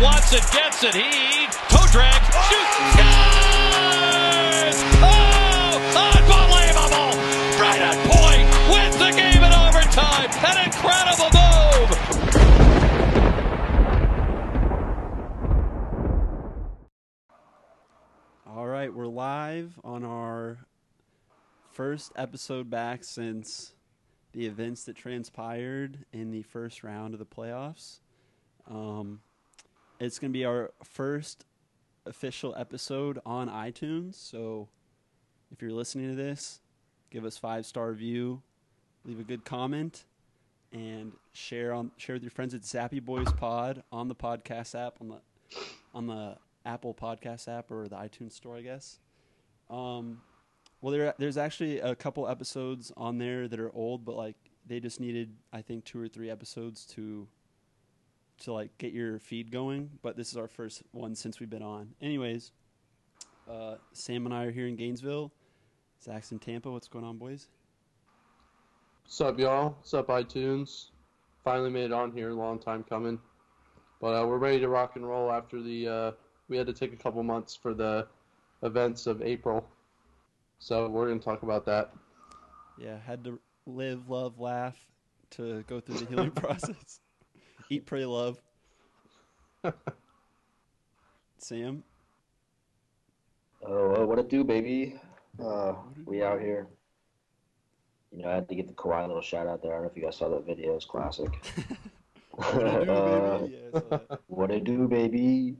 Watson gets it. He toe drag, shoots, scores! Oh, unbelievable! Brayden Point wins the game in overtime. An incredible move. All right, we're live on our first episode back since the events that transpired in the first round of the playoffs. Um, it's going to be our first official episode on iTunes. So if you're listening to this, give us five star review, leave a good comment, and share on share with your friends at Zappy Boys Pod on the podcast app on the on the Apple Podcast app or the iTunes Store, I guess. Um, well, there there's actually a couple episodes on there that are old, but like they just needed, I think, two or three episodes to to like get your feed going. But this is our first one since we've been on. Anyways, uh, Sam and I are here in Gainesville. Zach's in Tampa. What's going on, boys? What's up, y'all? What's up, iTunes? Finally made it on here. Long time coming, but uh, we're ready to rock and roll after the. Uh, we had to take a couple months for the events of April, so we're gonna talk about that. Yeah, had to live, love, laugh to go through the healing process. Eat, pray, love. Sam, Oh, uh, what it do, baby? Uh, we out here. You know, I had to get the Kawhi little shout out there. I don't know if you guys saw that video. It's classic. what do, Uh. Yeah, I what it do, baby?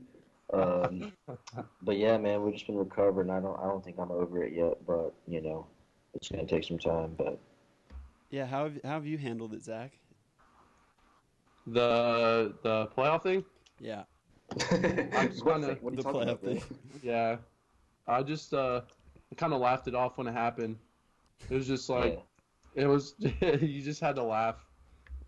Um, but yeah, man, we've just been recovering. I don't, I don't think I'm over it yet, but you know, it's gonna take some time. But yeah. How have, how have you handled it, Zach? The the playoff thing. Yeah, I just wanna- what are the playoff thing. Yeah, I just uh, kind of laughed it off when it happened. It was just like it was. you just had to laugh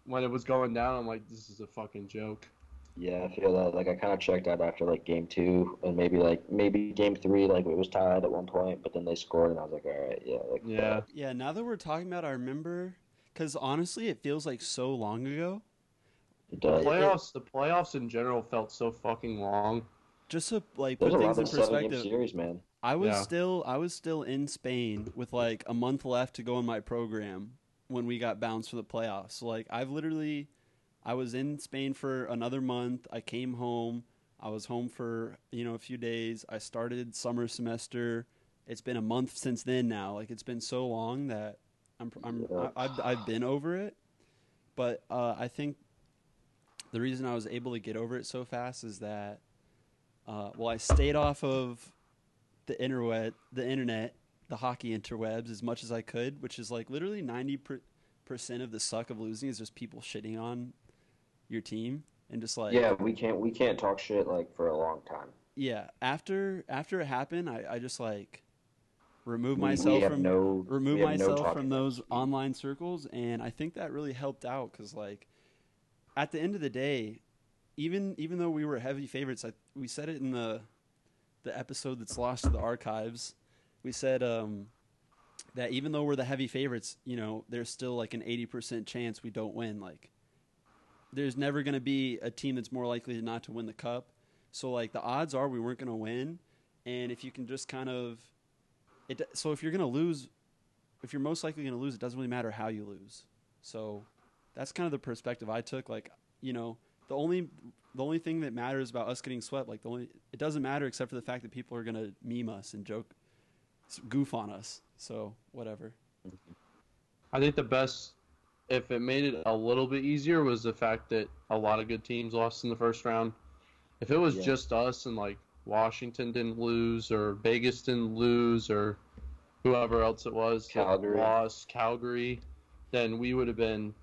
when it was going down. I'm like, this is a fucking joke. Yeah, I feel that. Like I kind of checked out after like game two, and maybe like maybe game three, like it was tied at one point, but then they scored, and I was like, all right, yeah, like Yeah. Yeah. Now that we're talking about, it, I remember because honestly, it feels like so long ago. It The does. playoffs, the playoffs in general felt so fucking long. Just to like There's put things in of seven game perspective, series, man. I was Yeah. still I was still in Spain with like a month left to go in my program when we got bounced for the playoffs. So like I've literally I was in Spain for another month. I came home. I was home for, you know, a few days. I started summer semester. It's been a month since then now. Like it's been so long that I'm I'm Yeah. I, I've I've been over it. But uh, I think the reason I was able to get over it so fast is that uh, well, I stayed off of the internet, the internet, the hockey interwebs as much as I could, which is like literally ninety percent of the suck of losing is just people shitting on your team and just like Yeah, we can't we can't talk shit like for a long time. yeah. After after it happened, I, I just like remove myself from no- remove have no myself from those online circles, and I think that really helped out because like at the end of the day, even even though we were heavy favorites, I, we said it in the the episode that's lost to the archives. We said um, that even though we're the heavy favorites, you know, there's still like an eighty percent chance we don't win. Like, there's never going to be a team that's more likely not to win the cup. So like the odds are we weren't going to win, and if you can just kind of it. So if you're going to lose, if you're most likely going to lose, it doesn't really matter how you lose. So that's kind of the perspective I took. Like you know, the only the only thing that matters about us getting swept, like the only it doesn't matter except for the fact that people are going to meme us and joke, goof on us. So whatever. I think the best, if it made it a little bit easier, was the fact that a lot of good teams lost in the first round. If it was Yeah. just us and like Washington didn't lose or Vegas didn't lose or whoever else it was that Calgary. lost, Calgary, then we would have been.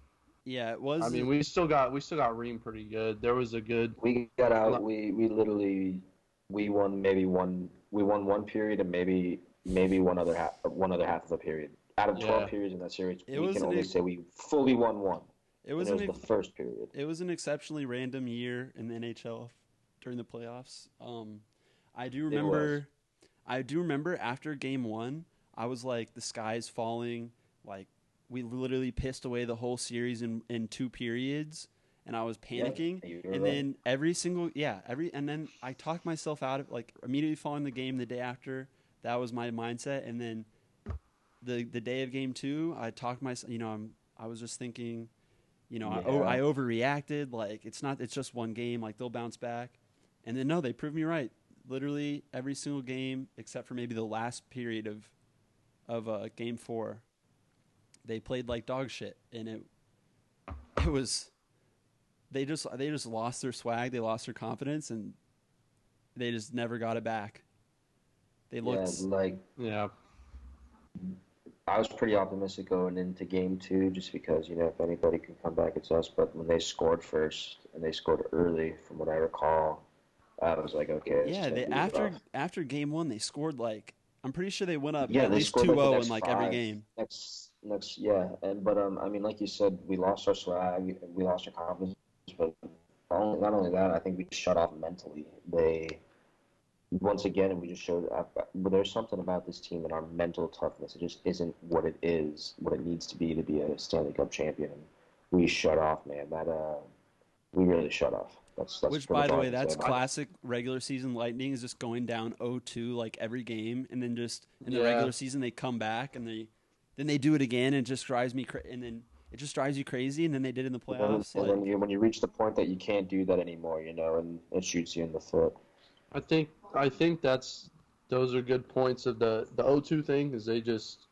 Yeah, it was. I mean, we still got we still got Ream pretty good. There was a good. We got out. We we literally we won maybe one. We won one period and maybe maybe one other half one other half of a period. Out of twelve Yeah. periods in that series, It we can only ex- say we fully won one. it was and it was ex- the first period. it was an exceptionally random year in the NHL during the playoffs. Um, I do It remember, I do remember after Game One, I was like, the sky's falling. Like we literally pissed away the whole series in in two periods, and I was panicking. and right. then every single yeah every and then I talked myself out of like immediately following the game the day after that was my mindset and then the the day of game two I talked myself you know I'm I was just thinking you know I, Yeah. I overreacted like it's not it's just one game like they'll bounce back and then no they proved me right literally every single game except for maybe the last period of of uh, game four they played like dog shit and it it was they just they just lost their swag, they lost their confidence, and they just never got it back. They looked Yeah, like Yeah. I was pretty optimistic going into game two, just because you know if anybody can come back, it's us. But when they scored first and they scored early, from what I recall, I was like, okay. yeah. They after rough. after game one, they scored like I'm pretty sure they went up Yeah, at least scored, 2-0 like, oh in next like every game. next next yeah, and but um, I mean, like you said, we lost our swag, we lost our confidence, but not only, that, I think we shut off mentally. They once again we just showed up. But there's something about this team and our mental toughness. It just isn't what it is, what it needs to be to be a Stanley Cup champion. We shut off, man. That uh, we really shut off. That's that's Which, by the much all I way, that's classic regular season Lightning is just going down 0-2 like every game, and then just in the Yeah. regular season they come back and they then they do it again, and it just drives me cra- and then it just drives you crazy, and then they did in the And then, playoffs. and then you, when you reach the point that you can't do that anymore, you know, and it shoots you in the foot. I think I think that's those are good points of the the O2 thing is they just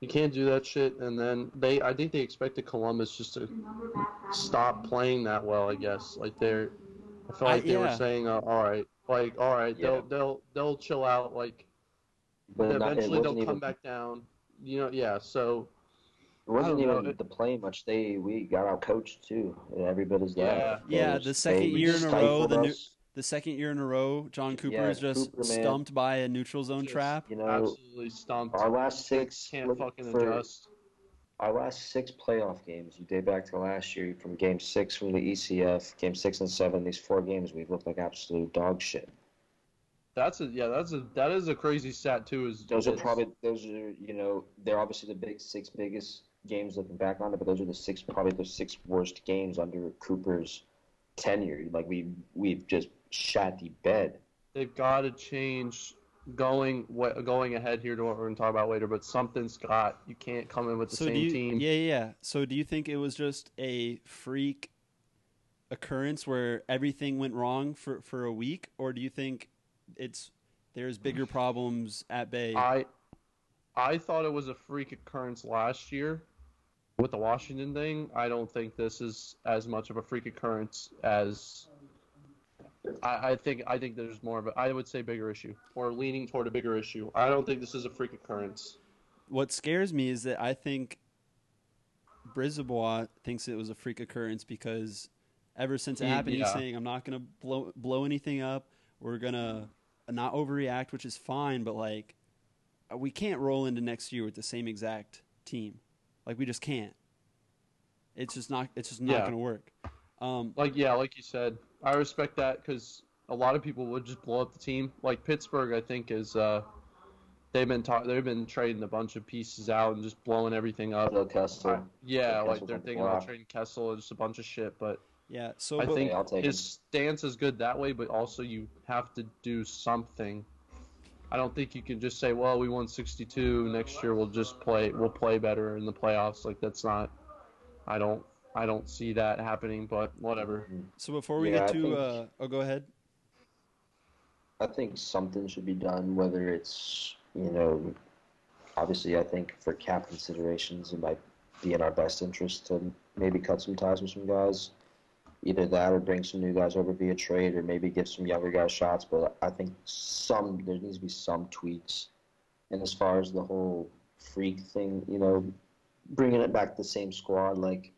you can't do that shit and then they I think they expected Columbus just to stop playing that well I guess like they're I feel I- like they were saying uh, all right like all right Yeah. they'll they'll they'll chill out like But not, eventually they'll wasn't come even back down you know yeah so It wasn't even know. the play much. They we got out coached too. And everybody's Yeah. that. They Yeah, just- the second they year in a row, the new- the second year in a row, Jon Cooper Yeah, is just Cooper, stumped by a neutral zone Just- trap. you know absolutely stumped our last six can't look fucking for adjust our last six playoff games. You date back to last year from Game Six from the ECF, Game Six and Seven. These four games we've looked like absolute dog shit. That's a yeah that's a that is a crazy stat too is Those are probably those are you know they're obviously the big six biggest games looking back on it, but those are the six probably the six worst games under Cooper's tenure. Like we we've just shat the bed. they've got to change going wa- going ahead here to what we're going to talk about later. But something's got you can't come in with the So same do you, team. yeah, yeah, yeah. So do you think it was just a freak occurrence where everything went wrong for for a week, or do you think it's there's bigger problems at bay? I I thought it was a freak occurrence last year with the Washington thing. I don't think this is as much of a freak occurrence as. I, I think I think there's more of a I would say bigger issue or leaning toward a bigger issue. I don't think this is a freak occurrence. what scares me is that I think Brisebois thinks it was a freak occurrence because ever since it happened, he's saying, "I'm not going to blow blow anything up. We're gonna not overreact, which is fine, but like we can't roll into next year with the same exact team. Like we just can't. It's just not. It's just not Yeah. going to work. Um, Like yeah, like you said, I respect that because a lot of people would just blow up the team. Like Pittsburgh, I think is uh, they've been ta- they've been trading a bunch of pieces out and just blowing everything up. Phil Kessel. Yeah, Kessel's like they're thinking about trading Kessel and just a bunch of shit. But yeah. So I think I'll take his him. stance is good that way, but also you have to do something. I don't think you can just say, "Well, we won 62. Next year we'll just play. We'll play better in the playoffs." Like that's not. I don't. I don't see that happening. But whatever. so before we Yeah, get I to, think- uh, oh, go ahead. I think something should be done, whether it's, you know, obviously, I think for cap considerations, it might be in our best interest to maybe cut some ties with some guys. Either that or bring some new guys over via trade or maybe give some younger guys shots. But I think some, there needs to be some tweaks. And as far as the whole freak thing, you know, bringing it back to the same squad, like,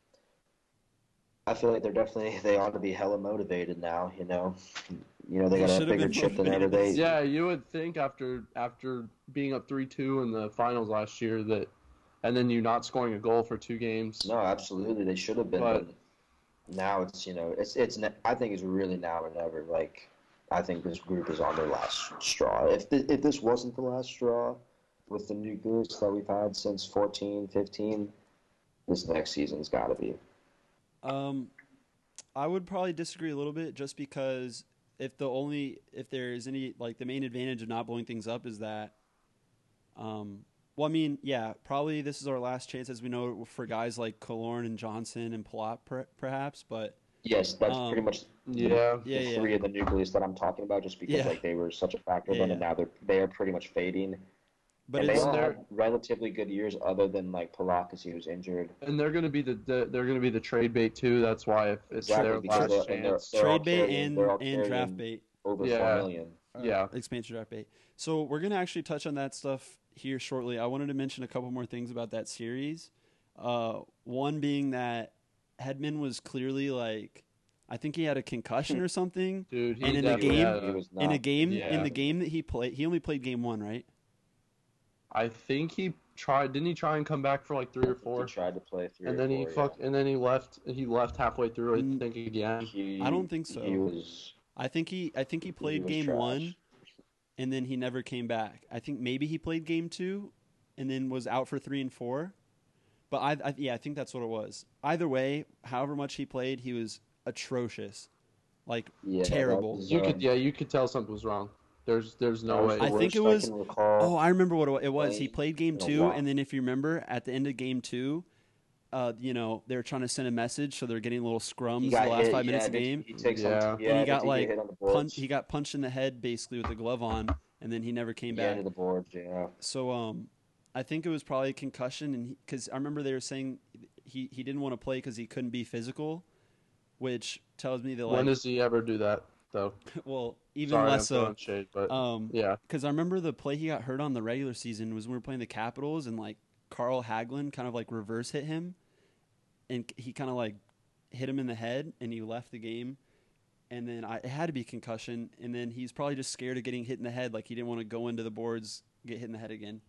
I feel like they're definitely, they ought to be hella motivated now, you know. You know, they They got a bigger been chip than ever. They. Yeah, you would think after after being up three two in the finals last year that, and then you not scoring a goal for two games. No, absolutely, they should have been. But- But now it's you know it's it's I think it's really now or never. Like I think this group is on their last straw. If th- if this wasn't the last straw, with the nucleus that we've had since 14, 15, this next season's got to be. Um, I would probably disagree a little bit, just because if the only if there is any like the main advantage of not blowing things up is that, um, well, I mean, yeah, probably this is our last chance, as we know, for guys like Killorn and Johnson and Palat, per, perhaps. But Yes, that's Um, pretty much Yeah. yeah, the yeah, three of the nucleus that I'm talking about, just because Yeah. like they were such a factor Yeah, then, yeah. and now they're they are pretty much fading. but and they it's all they're- had relatively good years, other than like Palat, because he was injured. And they're gonna be the, the they're gonna be the trade bait too. That's why if it's Exactly, their because last they're- and they're- chance. they're trade bait carrying- and and draft bait. over Yeah. four million. Yeah. expansion draft bait. So we're gonna actually touch on that stuff here shortly. I wanted to mention a couple more things about that series. Uh, one being that Hedman was clearly like, I think he had a concussion or something Dude, he And in the definitely game- had he a- was in a not. game. In the game that he played, he only played game one, right? I think he tried. Didn't he try and come back for like three or He four? tried to play three. And or then he four, fuck. And then he left. He left halfway through. I think again. He, I don't think so. He was. I think he, I think he played was game trash. one, and then he never came back. I think maybe he played game two, and then was out for three and four. But I, I yeah, I think that's what it was. Either way, however much he played, he was atrocious, like Yeah, terrible. You um, could. Yeah, you could tell something was wrong. There's. There's no was way. I think it was- can recall. Oh, I remember what it was. He played played game two, and then if you remember, at the end of game two, uh, you know they're trying to send a message, so they're getting little scrums the last hit, five yeah, minutes of the game. He takes Yeah. some, And he got, like, hit on the Punch, he got punched in the head basically with the glove on, and then he never came back. to the boards. Yeah. So um, I think it was probably a concussion, and because I remember they were saying he he didn't want to play because he couldn't be physical, which tells me that like when does he ever do that though? well even Sorry, less I'm so. shade, but Um, yeah. because I remember the play he got hurt on the regular season was when we were playing the Capitals, and like Carl Hagelin kind of like reverse hit him, and he kind of like hit him in the head, and he left the game. And then I, it had to be concussion, and then he's probably just scared of getting hit in the head, like he didn't want to go into the boards, get hit in the head again.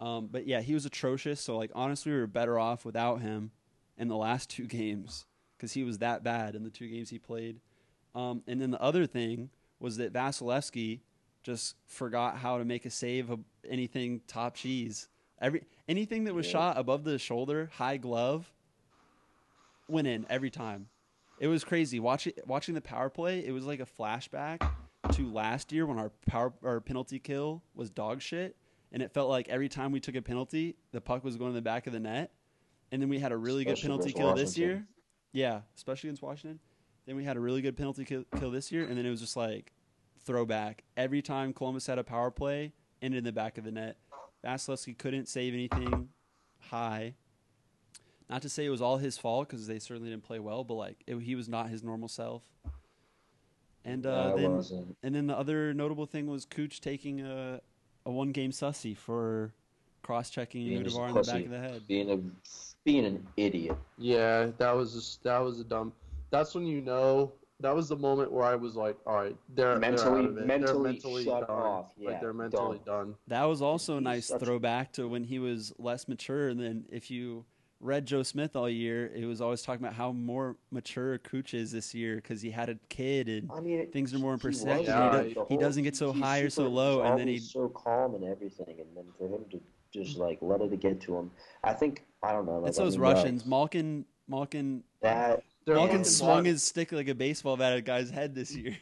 Um, but yeah, he was atrocious. So like honestly, we were better off without him in the last two games because he was that bad in the two games he played. Um, and then the other thing was that Vasilevskiy just forgot how to make a save of anything top cheese. Every anything that was Yeah. shot above the shoulder, high glove, went in every time. It was crazy watching watching the power play. It was like a flashback to last year when our power our penalty kill was dog shit, and it felt like every time we took a penalty, the puck was going to the back of the net, and then we had a really good penalty kill this year. Yeah, especially against Washington. Then we had a really good penalty kill, kill this year, and then it was just like throwback. Every time Columbus had a power play, ended in the back of the net. Vasilevskiy couldn't save anything high. Not to say it was all his fault because they certainly didn't play well, but like it, he was not his normal self. And uh, No, then wasn't. and then the other notable thing was Cooch taking a a one game sussy for cross checking Being just a Udvar in the back of the head. being a being an idiot. Yeah, that was just, that was a dumb. That's when you know. That was the moment where I was like, all right, they're Mentally- they're out of it. mentally they're mentally shut done. off. Yeah, like they're mentally dumb. done. That was also a nice such throwback to when he was less mature. And then if you read Joe Smith all year, it was always talking about how more mature Cooch is this year because he had a kid and I mean, it- things are more in perspective. Yeah, he, he- he doesn't get so he's high or so low, and then he's so calm and everything, and then for him to just like let it get to him, I think I don't know. Like, it's I those mean, Russians. Uh, Malkin Malkin That Malkin swung his stick like a baseball bat at a guy's head this year.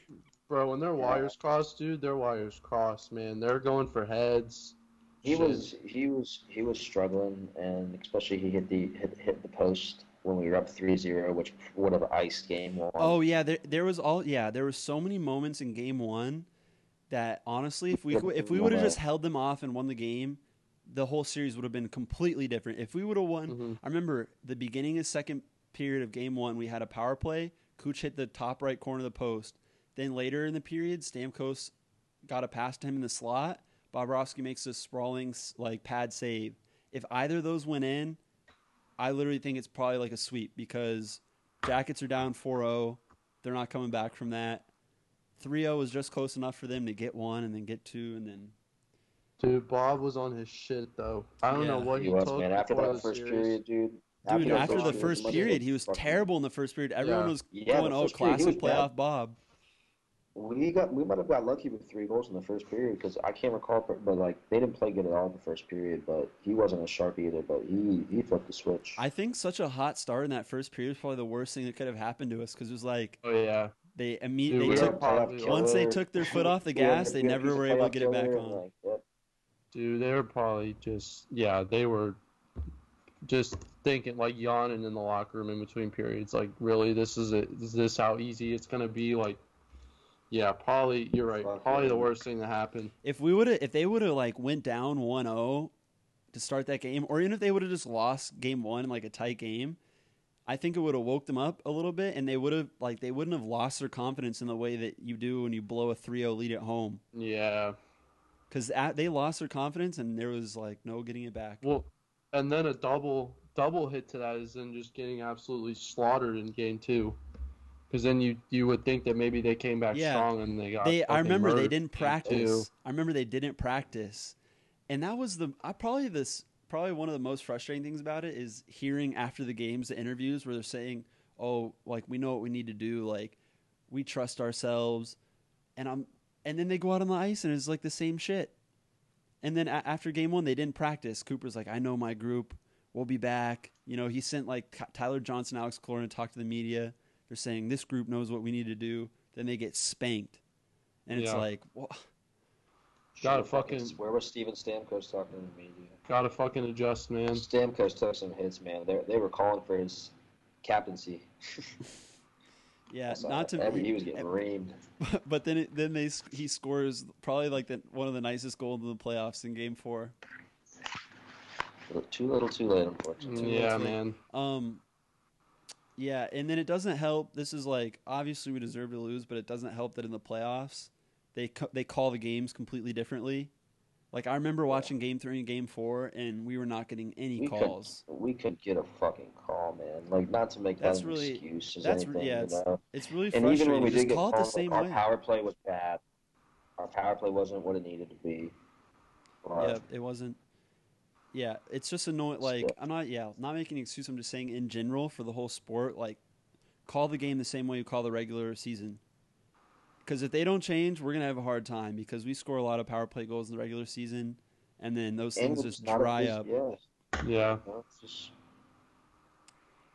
Bro, when their Yeah. wires cross, dude, their wires cross, man. They're going for heads. He Shit. was he was he was struggling, and especially he hit the hit, hit the post when we were up 3-0, which would have iced game one. Oh yeah, there there was all yeah, there was so many moments in game one that honestly, if we if we would have just held them off and won the game, the whole series would have been completely different. If we would have won, Mhm. I remember the beginning of second period of game one, we had a power play. Cooch hit the top right corner of the post. Then later in the period, Stamkos got a pass to him in the slot. Bobrovsky makes a sprawling like pad save. If either of those went in, I literally think it's probably like a sweep because Jackets are down 4-0. They're not coming back from that. 3-0 was just close enough for them to get one and then get two and then Dude, Bob was on his shit though. I don't know what he he, was took man. After that the first series. period, dude. Dude, after the first period, he was terrible in the first period. Everyone Yeah. was Yeah, going, "Oh, first period, he classic was bad. playoff Bob." We got we might have got lucky with three goals in the first period because I can't recall, but like they didn't play good at all in the first period. But he wasn't a sharp either. But he he flipped the switch. I think such a hot start in that first period was probably the worst thing that could have happened to us because it was like Oh yeah, they immediately we they were took once they took their foot off the We had- gas, they never were able to get it back on. like, yep. dude, they were probably just yeah, they were just thinking like yawning in the locker room in between periods. Like, really, this is it? Is this how easy it's gonna be? Like, yeah, probably you're right. Fuck Probably yeah. the worst thing that happened. If we would have, if they would have like went down 1-0 to start that game, or even if they would have just lost game one in like a tight game, I think it would have woke them up a little bit, and they would have like they wouldn't have lost their confidence in the way that you do when you blow a 3-0 lead at home. Yeah. Because they lost their confidence, and there was like no getting it back. Well, and then a double double hit to that is then just getting absolutely slaughtered in game two. Because then you you would think that maybe they came back Yeah. strong and they got. they I remember they didn't practice. two. I remember they didn't practice, and that was the I probably this probably one of the most frustrating things about it is hearing after the games the interviews where they're saying, "Oh, like we know what we need to do, like we trust ourselves," and I'm and then they go out on the ice and it's like the same shit. And then a- after game one, they didn't practice. Cooper's like, "I know my group. We'll be back." You know, he sent like Ty- Tyler Johnson, Alex Killorn to talk to the media. They're saying this group knows what we need to do. Then they get spanked, and it's Yeah. like, well, Gotta fucking- Where was Steven Stamkos talking to the media? Gotta fucking adjust, man. Stamkos took some hits, man. They they were calling for his captaincy. yeah, not that. to. Every- he was getting reamed. but then it, then they he scores probably like the, one of the nicest goals in the playoffs in Game Four. Too little, too late, unfortunately. Yeah, late. man. Um, yeah, and then it doesn't help. This is like obviously we deserve to lose, but it doesn't help that in the playoffs they co- they call the games completely differently. Like I remember watching Game Three and Game Four, and we were not getting any We calls. could we could get a fucking call, man. Like not to make That's that really- excuse as That's anything, yeah, you it's, know. it's really And frustrating. even when we Just did get call it the same like, way. our power play was bad. Our power play wasn't what it needed to be. Yeah, it wasn't. Yeah, it's just annoying. Like Still. I'm not. Yeah, not making an excuse. I'm just saying in general for the whole sport. Like, call the game the same way you call the regular season. Because if they don't change, we're gonna have a hard time. Because we score a lot of power play goals in the regular season, and then those and things just dry up. Yeah, Yeah. you know, it's just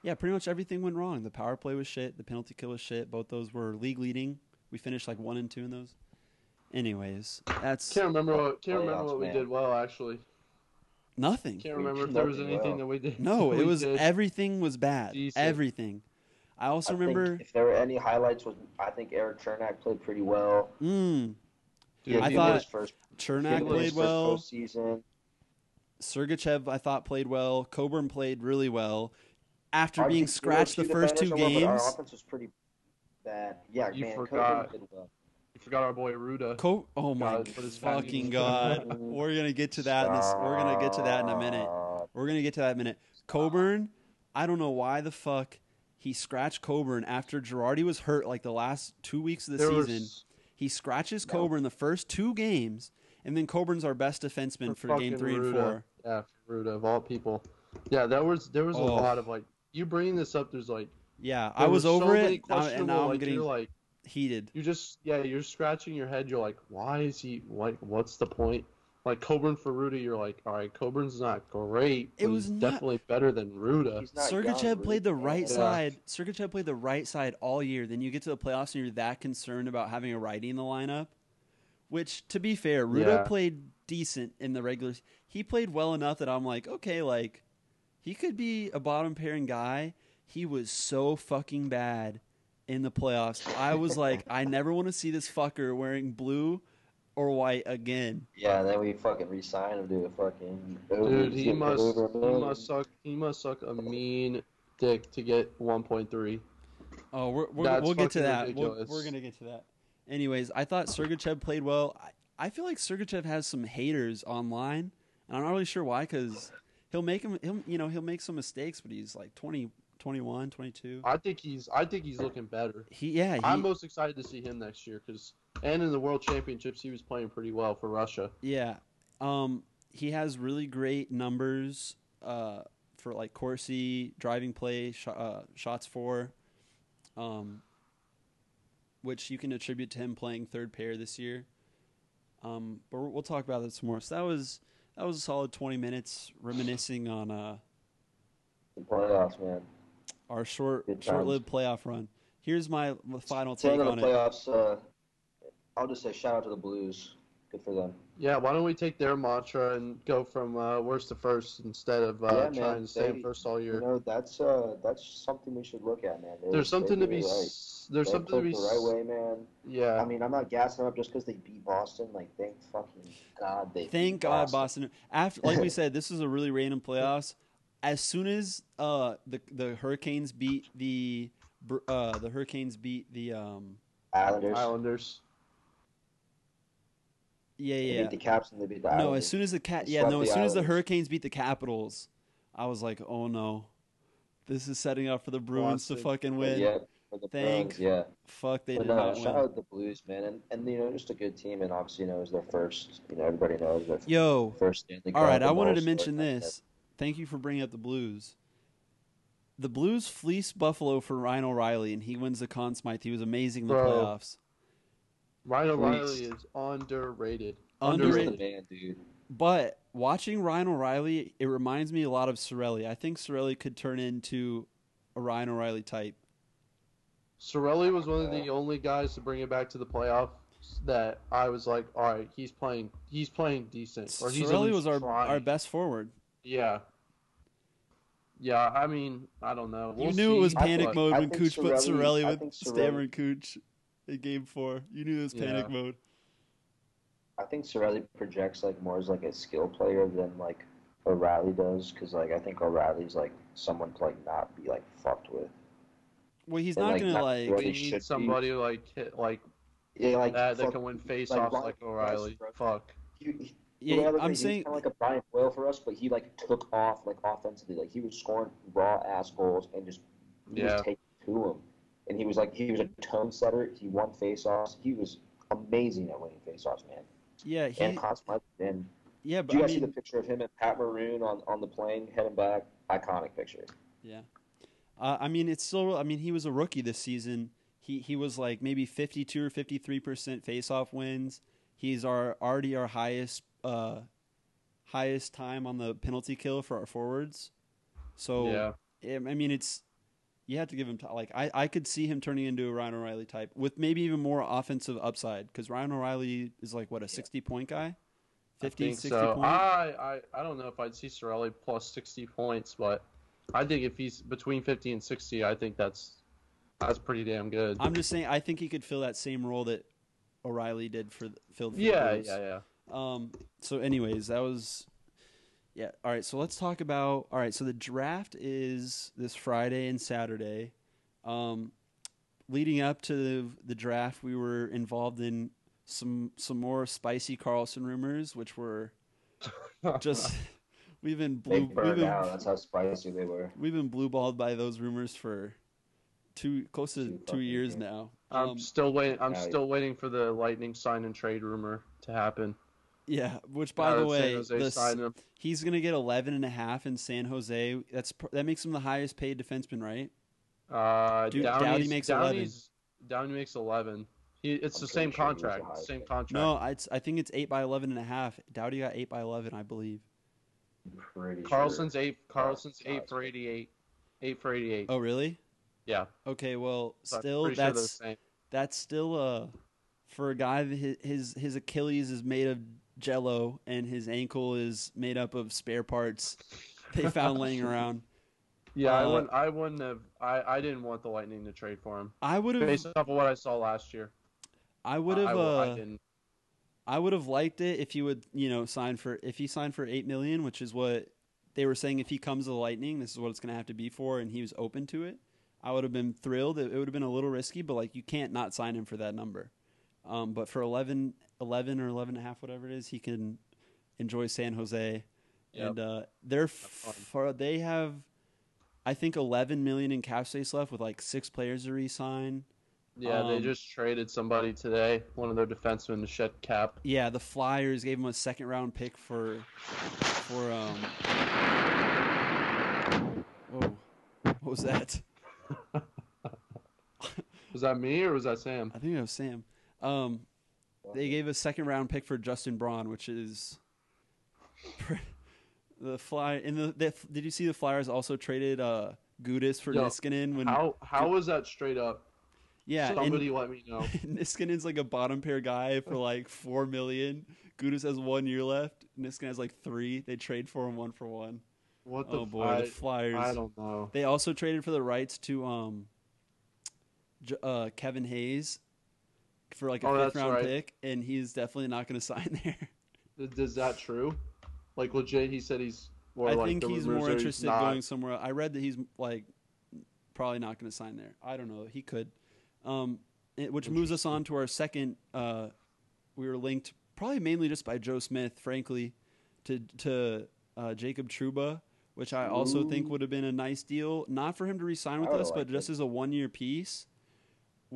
Yeah, pretty much everything went wrong. The power play was shit. The penalty kill was shit. Both those were league leading. We finished like one and two in those. Anyways, that's Can't remember what can't remember what we man. did well actually. Nothing. Can't remember if there was nothing anything well. that we did. No, we it was did. everything was bad. Decent. Everything. I also I remember. think if there were any highlights, was I think Erik Cernak played pretty well. Mm, Dude, I thought- was- his first Cernak his played first well. postseason. Sergachev, I thought, played well. Coburn played really well. After Our being scratched the first two defenders are well, but games, Our offense was pretty bad. Yeah, You man, forgot. Coburn did well. Forgot our boy Rutta. Co- oh my God, fucking god, we're gonna get to that. In this, we're gonna get to that in a minute. We're gonna get to that in a minute. Coburn, I don't know why the fuck he scratched Coburn after Girardi was hurt like the last two weeks of the There was- season. He scratches. Coburn the first two games, and then Coburn's our best defenseman for, game fucking three and four. Yeah, for Rutta of all people. Yeah, there was there was a Oh. lot of like you bringing this up. There's like Yeah, I was so over many it, now- and now I'm getting you're like heated. you just yeah you're scratching your head. You're like, why is he like? What's the point? Like Coburn for Rutta, you're like, all right, Coburn's not great. It was he's not- definitely better than Rutta. He's not Sergachev played the right Yeah. side. Sergachev played the right side all year. Then you get to the playoffs and you're that concerned about having a righty in the lineup. Which, to be fair, Rutta Yeah. played decent in the regular. He played well enough that I'm like, okay, like he could be a bottom pairing guy. He was so fucking bad in the playoffs. I was like, I never want to see this fucker wearing blue or white again. Yeah, then we fucking re-signed him to a fucking. Dude, he must he must suck he must suck a mean dick to get 1.3. Oh, we're, we're we'll get to that. We'll, we're gonna get to that. Anyways, I thought Sergachev played well. I, I feel like Sergachev has some haters online, and I'm not really sure why. Because he'll make him, he'll, you know, he'll make some mistakes, but he's like 20, 21, 22. I think he's I think he's looking better. He, yeah, he, I'm most excited to see him next year because and in the World Championships he was playing pretty well for Russia. yeah. Um, he has really great numbers uh, for like Corsi driving play, sh- uh, shots for. Um, which you can attribute to him playing third pair this year. Um, but we'll we'll talk about this more. So that was that was a solid 20 minutes reminiscing on uh, The playoffs, man. Our short short-lived playoff run. Here's my final Taking take the on it. playoffs. Uh, I'll just say shout out to the Blues. Good for them. Yeah, why don't we take their mantra and go from uh, worst to first instead of uh, Yeah, man, trying to stay they- first all You year? know, that's uh, that's something we should look at, man. They- There's something to be. did right. s There's They something to be. the s- right way, man. Yeah. I mean, I'm not gassing up just because they beat Boston. Like, thank fucking God they. Thank beat God Boston. After like we said, this is a really random playoffs. As soon as uh the the Hurricanes beat the uh the Hurricanes beat the um Islanders. Islanders. yeah They yeah beat the Caps and they beat the Islanders. no as soon as the cat yeah no as soon as the Hurricanes beat the Capitals, I was like oh no, this is setting up for the Bruins to fucking win. Yeah, for the Thank Bruins, yeah. Fuck, they But did no, not shout win. out the Blues, man, and and you know just a good team, and obviously you know it was their first. You know everybody knows their Yo, first Stanley Cup. all right, I wanted to stuff mention like this. Thank you for bringing up the Blues. The Blues fleece Buffalo for Ryan O'Reilly, and he wins the Conn Smythe. He was amazing in the Bro. playoffs. Ryan O'Reilly Please. is underrated. Underrated. He's the man, dude. But watching Ryan O'Reilly, it reminds me a lot of Cirelli. I think Cirelli could turn into a Ryan O'Reilly type. Cirelli was one of the only guys to bring it back to the playoffs that I was like, all right, he's playing, he's playing decent, or he's at Cirelli was our trying. our best forward. Yeah. Yeah, I mean, I don't know. We'll you knew it was see, I panic but- mode I when think Cooch put Cirelli- Cirelli with think Cirelli- Cooch in Game Four. You knew it was panic Yeah. mode. I think Cirelli projects like more as like a skill player than like O'Reilly does, because like I think O'Reilly's like someone to like not be like fucked with. Well, he's And, not like, gonna not like. really We should be. need somebody like hit, like Yeah, like that that can win like face-offs Ryan- like O'Reilly. Fuck. he- he- Yeah, I'm he's saying. kind of like a Brian Boyle for us, but he like took off like offensively, like he was scoring raw ass goals and just he Yeah. was taking to him, and he was like he was a tone setter. He won faceoffs. He was amazing at winning faceoffs, man. Yeah, he. And Conn Smythe, and Yeah, do but you I guys see the picture of him and Pat Maroon on on the plane heading back? Iconic picture. Yeah. Uh, I mean, it's still. I mean, he was a rookie this season. He he was like maybe fifty two or fifty three percent faceoff wins. He's our already our highest uh, highest time on the penalty kill for our forwards. So Yeah. I mean, it's you have to give him t- like I I could see him turning into a Ryan O'Reilly type with maybe even more offensive upside because Ryan O'Reilly is like what a sixty point guy, 50, I 60 so. point. I, I I don't know if I'd see Cirelli plus sixty points, but I think if he's between fifty and sixty, I think that's that's pretty damn good. I'm just saying I think he could fill that same role that O'Reilly did for the, filled the yeah, Blues. yeah, yeah. Um. So, anyways, that was. Yeah. All right. So let's talk about. All right. So the draft is this Friday and Saturday. Um, leading up to the, the draft, we were involved in some some more spicy Karlsson rumors, which were just we've been They blue we've burned been, out. That's how spicy they were. we've been blue balled by those rumors for two close to Two two years years. now. I'm Um, still waiting. I'm yeah. still waiting for the Lightning sign and trade rumor to happen. Yeah. Which, by the way, the. He's going to get 11 and a half in San Jose. That's that makes him the highest paid defenseman, right? Uh, Dude, Downey's, Doughty makes 11. Downey's, Downey makes eleven. He, it's I'm the same sure he was the contract. Same paid. contract. No, I, I think it's 8 by 11 and a half. Doughty got 8 by 11, I believe. Pretty Karlsson's sure. eight. Karlsson's Oh, eight for eighty-eight. Eight for eighty-eight. Oh, really? Yeah. Okay, well, So still pretty sure the that's same. that's still uh for a guy that his, his his Achilles is made of jello and his ankle is made up of spare parts they found laying around. Yeah, I Uh, wouldn't. I wouldn't have. I, I didn't want the Lightning to trade for him I would have based off of what I saw last year. I would have I, uh, I. I would have liked it if he would, you know, sign for if he signed for eight million, which is what they were saying. If he comes to the Lightning, this is what it's going to have to be for, and he was open to it. I would have been thrilled. It, it would have been a little risky, but like you can't not sign him for that number. Um, but for 11, 11 or 11 and a half, whatever it is, he can enjoy San Jose, Yep. and uh, they're for they have, I think, eleven million in cap space left with like six players to re-sign. Yeah, they um, just traded somebody today. One of their defensemen to shed cap. Yeah, the Flyers gave him a second round pick for for um Whoa. What was that? Was that me or was that Sam? I think it was Sam. Um, they gave a second round pick for Justin Braun, which is the fly in the, the. Did you see the Flyers also traded uh Gudas for Yo, Niskanen when How how was that straight up? yeah and- Somebody let me know. Niskanen's like a bottom pair guy for like four million. Gudas has one year left. Niskanen has like three. They trade for him one for one. What the Oh boy, I, the Flyers. I don't know. They also traded for the rights to um, uh, Kevin Hayes for like a Oh, fifth round right. pick, and he's definitely not going to sign there. Is- that true? Like legit, he said he's. Or I like think he's more interested not. going somewhere. else. I read that he's like probably not going to sign there. I don't know. He could. Um, it- which moves us on to our second. Uh, we were linked probably mainly just by Joe Smith, frankly, to to uh, Jacob Trouba, which I also think would have been a nice deal, not for him to resign with us, but liked just as a one year piece.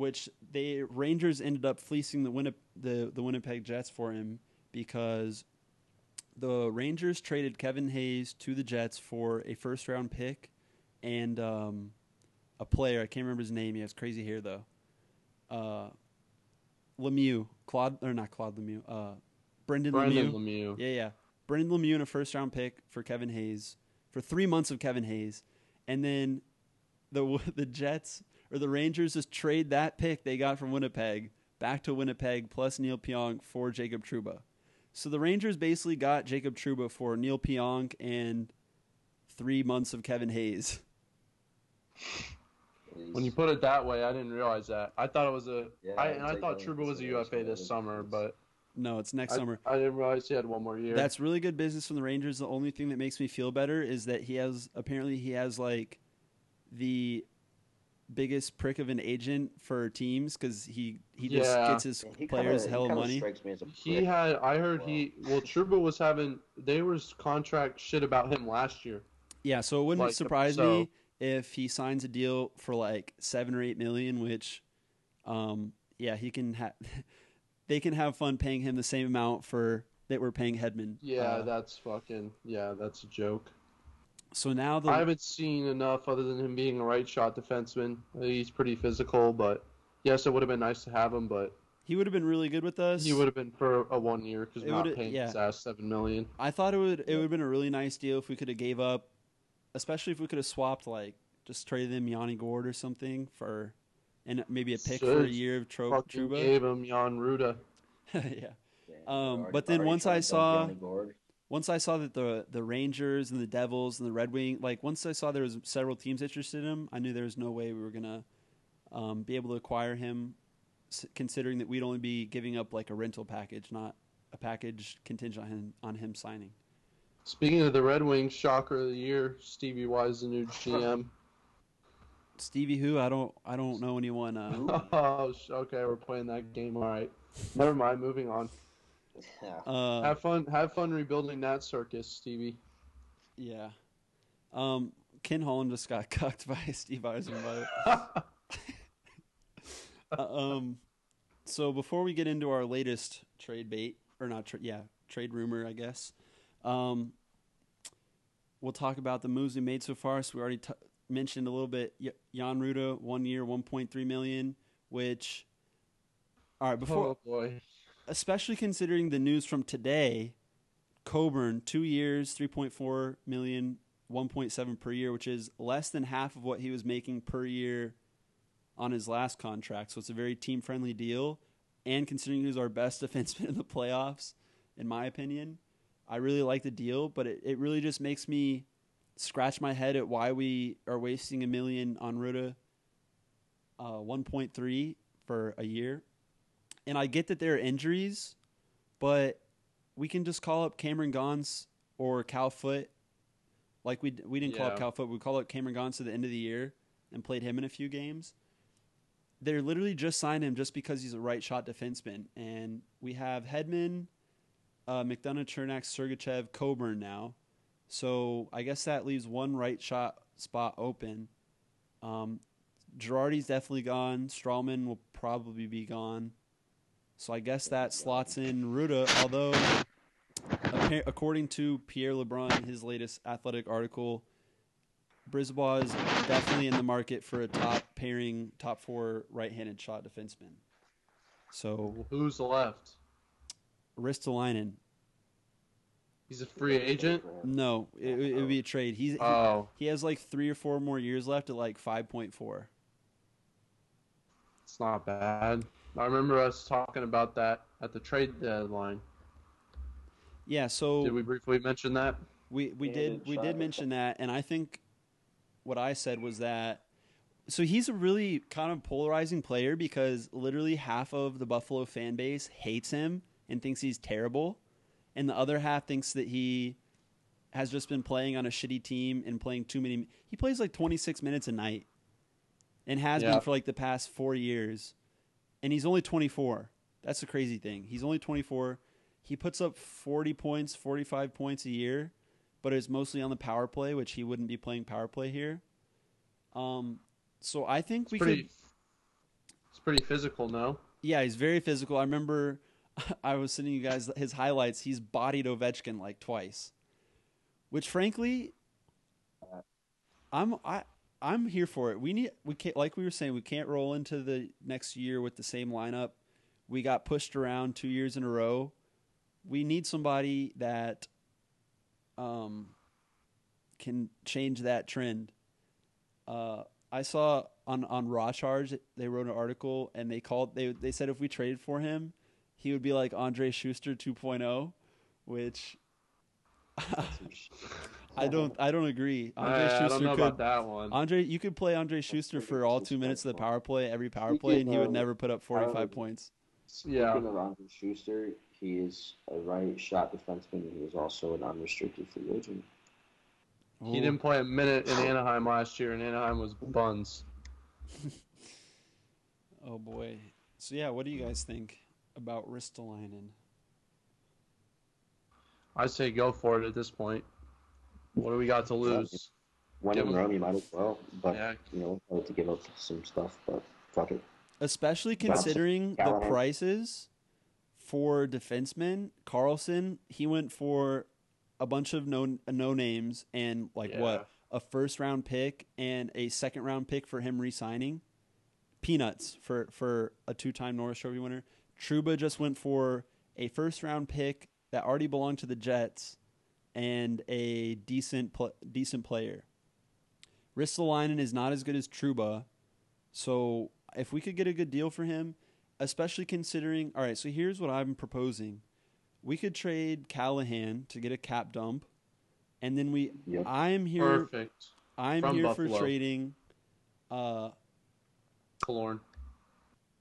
Which the Rangers ended up fleecing the Winnip, the the Winnipeg Jets for him because the Rangers traded Kevin Hayes to the Jets for a first round pick and um, a player. I can't remember his name. He has crazy hair though. Uh, Lemieux, Claude or not Claude Lemieux. Uh, Brendan, Brendan Lemieux. Lemieux. Yeah, yeah. Brendan Lemieux in a first round pick for Kevin Hayes for three months of Kevin Hayes, and then the the Jets or the Rangers just trade that pick they got from Winnipeg back to Winnipeg plus Neil Pionk for Jacob Trouba. So the Rangers basically got Jacob Trouba for Neil Pionk and three months of Kevin Hayes. When you put it that way, I didn't realize that. I thought it was a. Yeah, I I and I thought that Trouba was a UFA this summer, but No, it's next I, summer. I didn't realize he had one more year. That's really good business from the Rangers. The only thing that makes me feel better is that he has apparently he has like the biggest prick of an agent for teams because he he just Yeah. gets his he players kinda, hell he of money. Strikes me as a he had. I heard Wow. he. Well, Trouba was having. They was contract shit about him last year. Yeah, so it wouldn't Like, surprise so- me if he signs a deal for like seven or eight million, which, um, yeah, he can have. they can have fun paying him the same amount for that we're paying Hedman. Yeah, Uh, that's fucking. Yeah, that's a joke. So now the I haven't seen enough other than him being a right shot defenseman. He's pretty physical, but yes, it would have been nice to have him, but he would have been really good with us. he would have been for a one year because we're not would've- paying yeah. his ass seven million. I thought it would it would have been a really nice deal if we could have gave up, especially if we could have swapped like just traded him Yanni Gourde or something for, and maybe a pick for a year of Tro- Fucking Trouba. gave him Jan Rutta. yeah. Yeah, Um, already- but then once I saw- Yanni Gourde. Once I saw that the the Rangers and the Devils and the Red Wing, like once I saw there was several teams interested in him, I knew there was no way we were gonna um, be able to acquire him, considering that we'd only be giving up like a rental package, not a package contingent on him, on him signing. Speaking of the Red Wings, shocker of the year, Stevie Y is the new GM. Stevie, who I don't I don't know anyone. Uh, oh, okay, we're playing that game. All right, never mind. Moving on. Yeah. uh, Have fun. Have fun rebuilding that circus, Stevie. Yeah. Um, Ken Holland just got cucked by Steve Yzerman. um, so before we get into our latest trade bait, or not, tra- yeah, trade rumor, I guess, um, we'll talk about the moves we made so far. So we already t- mentioned a little bit y- Jan Rutta, one year, 1.3 million, which, all right, before, oh boy. Especially considering the news from today, Coburn, two years, 3.4 million, 1.7 per year, which is less than half of what he was making per year on his last contract. So it's a very team friendly deal. And considering he was our best defenseman in the playoffs, in my opinion, I really like the deal, but it, it really just makes me scratch my head at why we are wasting a million on Rutta uh, 1.3 for a year. And I get that there are injuries, but we can just call up Cameron Gaunce or Cal Foote. Like we we didn't call up Yeah. Cal Foote, we called up Cameron Gaunce to the end of the year and played him in a few games. They're literally just signed him just because he's a right shot defenseman, and we have Hedman, uh, McDonagh, Cernak, Sergachev, Coburn now. So I guess that leaves one right shot spot open. Um, Girardi's definitely gone. Stralman will probably be gone. So I guess that slots in Rutta, although according to Pierre LeBrun, his latest athletic article, Brisebois is definitely in the market for a top pairing, top four right-handed shot defenseman. So Who's left? Ristolainen, He's a free agent. no, it, it would be a trade. He's he, Oh, he has like three or four more years left at like five point four. It's not bad. I remember us talking about that at the trade deadline. Yeah, so Did we briefly mention that? We we Yeah, did did we did it. mention that, and I think what I said was that so he's a really kind of polarizing player because literally half of the Buffalo fan base hates him and thinks he's terrible, and the other half thinks that he has just been playing on a shitty team and playing too many. He plays like 26 minutes a night, and has Yeah. been for like the past four years, and he's only 24. That's the crazy thing. He's only 24. He puts up 40 points, 45 points a year, but it's mostly on the power play, which he wouldn't be playing power play here. Um, so I think It's we pretty. could. It's pretty physical, no? Yeah, he's very physical. I remember I was sending you guys his highlights. He's bodied Ovechkin like twice, which frankly, I'm I I'm here for it. We need we can't like we were saying we can't roll into the next year with the same lineup. We got pushed around two years in a row. We need somebody that um can change that trend. Uh, I saw on on Raw Charge they wrote an article and they called they they said if we traded for him, he would be like Andre Sustr 2.0, which I don't I don't agree. Uh, Andre I, I Sustr don't know could about that one. Andre you could play Andre Sustr for all two minutes of the power play every power play and he would uh, never put up 45 points. Yeah. Speaking of Andre Sustr, he is a right shot defenseman. and He is also an unrestricted free agent. He didn't play a minute in Anaheim last year, and Anaheim was buns. Oh boy. So yeah, what do you guys think about Ristolainen? I say go for it at this point. What do we got to lose? When Give in Rome, you might as well. But Yeah. you know, I had to give up some stuff. But fuck it. Especially Johnson, considering the prices for defensemen. Karlsson, he went for a bunch of no no names and like Yeah. what a first round pick and a second round pick for him re-signing. Peanuts for for a two time Norris Trophy winner. Trouba just went for a first round pick that already belonged to the Jets and a decent pl- decent player. Ristolainen is not as good as Trouba, so if we could get a good deal for him, especially considering, all right, so here's what I'm proposing: we could trade Callahan to get a cap dump, and then we. Yep. I'm here. Perfect. I'm From here Buffalo. for trading. Uh, Killorn.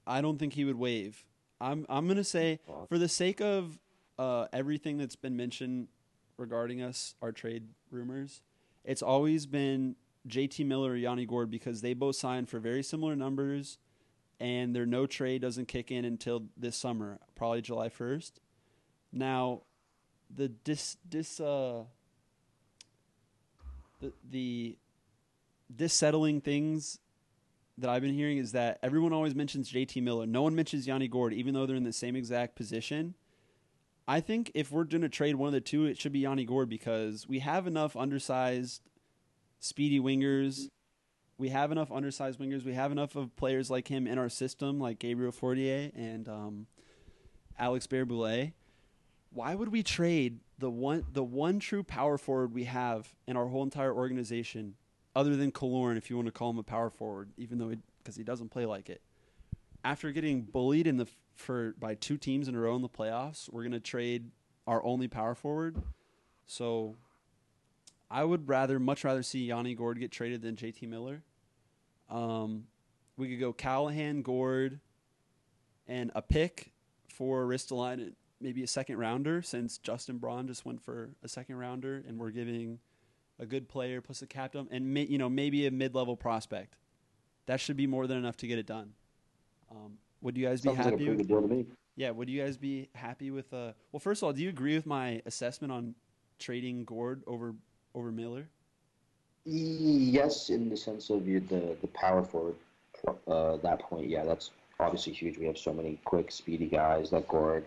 I don't think he would waive. I'm I'm gonna say for the sake of uh, everything that's been mentioned regarding us, our trade rumors, it's always been JT Miller or Yanni Gourde because they both signed for very similar numbers, and their no trade doesn't kick in until this summer, probably July first. Now, the dis dis uh the the dissettling things that I've been hearing is that everyone always mentions JT Miller. No one mentions Yanni Gourde, even though they're in the same exact position. I think if we're going to trade one of the two, it should be Yanni Gourde because we have enough undersized, speedy wingers. We have enough undersized wingers. We have enough of players like him in our system, like Gabriel Fortier and um, Alex Barré-Boulet. Why would we trade the one the one true power forward we have in our whole entire organization other than Killorn, if you want to call him a power forward, even though because he doesn't play like it. After getting bullied in the for by two teams in a row in the playoffs, we're gonna trade our only power forward. So, I would rather, much rather see Yanni Gourde get traded than JT Miller. Um, we could go Callahan, Gourde, and a pick for Ristolainen, maybe a second rounder, since Justin Braun just went for a second rounder, and we're giving a good player plus a captain, and you know maybe a mid-level prospect. That should be more than enough to get it done. Um, would you guys be Sounds like happy? pretty good deal to me. yeah, would you guys be happy with? Uh, well, first of all, do you agree with my assessment on trading Gourde over over Miller? Yes, in the sense of you, the the power forward, uh, that point, yeah, that's obviously huge. We have so many quick, speedy guys. Like Gourde,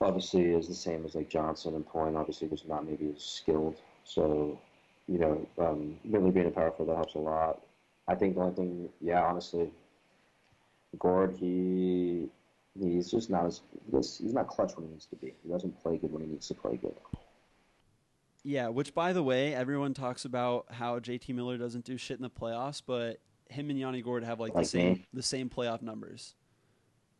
obviously, is the same as like Johnson and Point. Obviously, was not maybe as skilled. So, you know, um, Miller being a power forward that helps a lot. I think the only thing, yeah, honestly, Gourde, he he's just not as he's, he's not clutch when he needs to be. He doesn't play good when he needs to play good. Yeah, which by the way, everyone talks about how JT Miller doesn't do shit in the playoffs, but him and Yanni Gourde have like, the same me. the same playoff numbers.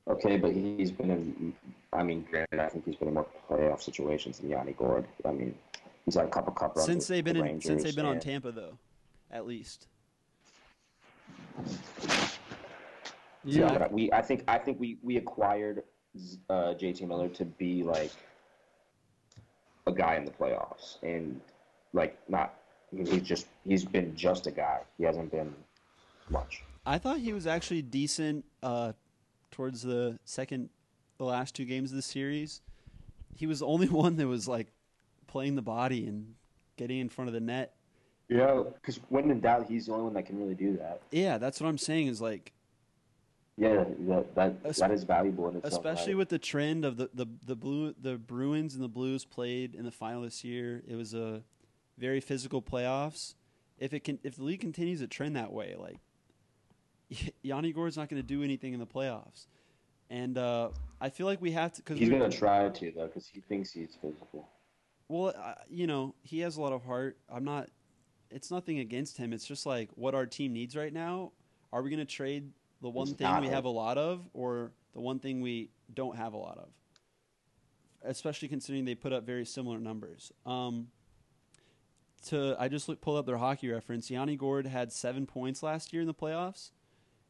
Okay, but he's been in. I mean, granted, I think he's been in more playoff situations than Yanni Gourde. I mean, he's had a couple cup runs Since they've been the in, since they've been on Tampa though, at least. Yeah, but we I think I think we we acquired uh, JT Miller to be like a guy in the playoffs, and like not he's just he's been just a guy. He hasn't been much. I thought he was actually decent uh, towards the second, the last two games of the series. He was the only one that was like playing the body and getting in front of the net. Yeah, because when in doubt, he's the only one that can really do that. Yeah, that's what I'm saying. Is like, Yeah, that that, Es- that is valuable in itself. especially right? with the trend of the the the blue the Bruins and the Blues played in the final this year. It was a very physical playoffs. If it can, if the league continues to trend that way, like Yanni Gourde's not going to do anything in the playoffs, and uh, I feel like we have to because he's gonna try to though, because he thinks he's physical. Well, uh, you know, he has a lot of heart. I'm not. It's nothing against him. It's just like what our team needs right now. Are we going to trade the one It's thing we him. have a lot of, or the one thing we don't have a lot of? Especially considering they put up very similar numbers. Um, to I just look, pulled up their hockey reference. Yanni Gourde had seven points last year in the playoffs,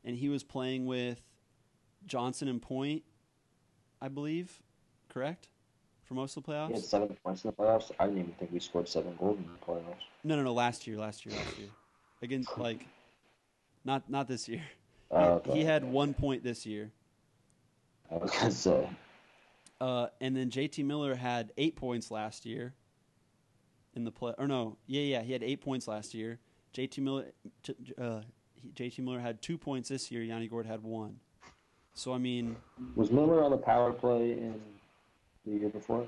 and he was playing with Johnson and Point, I believe. Correct, for most of the playoffs. He had seven points in the playoffs. I didn't even think we scored seven goals in the playoffs. No, no, no. Last year, last year, last year, against like, not not this year. He, Uh, he had one point this year, I was gonna say. uh, and then JT Miller had eight points last year. In the play, or no, yeah, yeah, he had eight points last year. JT Miller, uh, JT Miller had two points this year. Yanni Gourde had one. So I mean, Was Miller on the power play in the year before?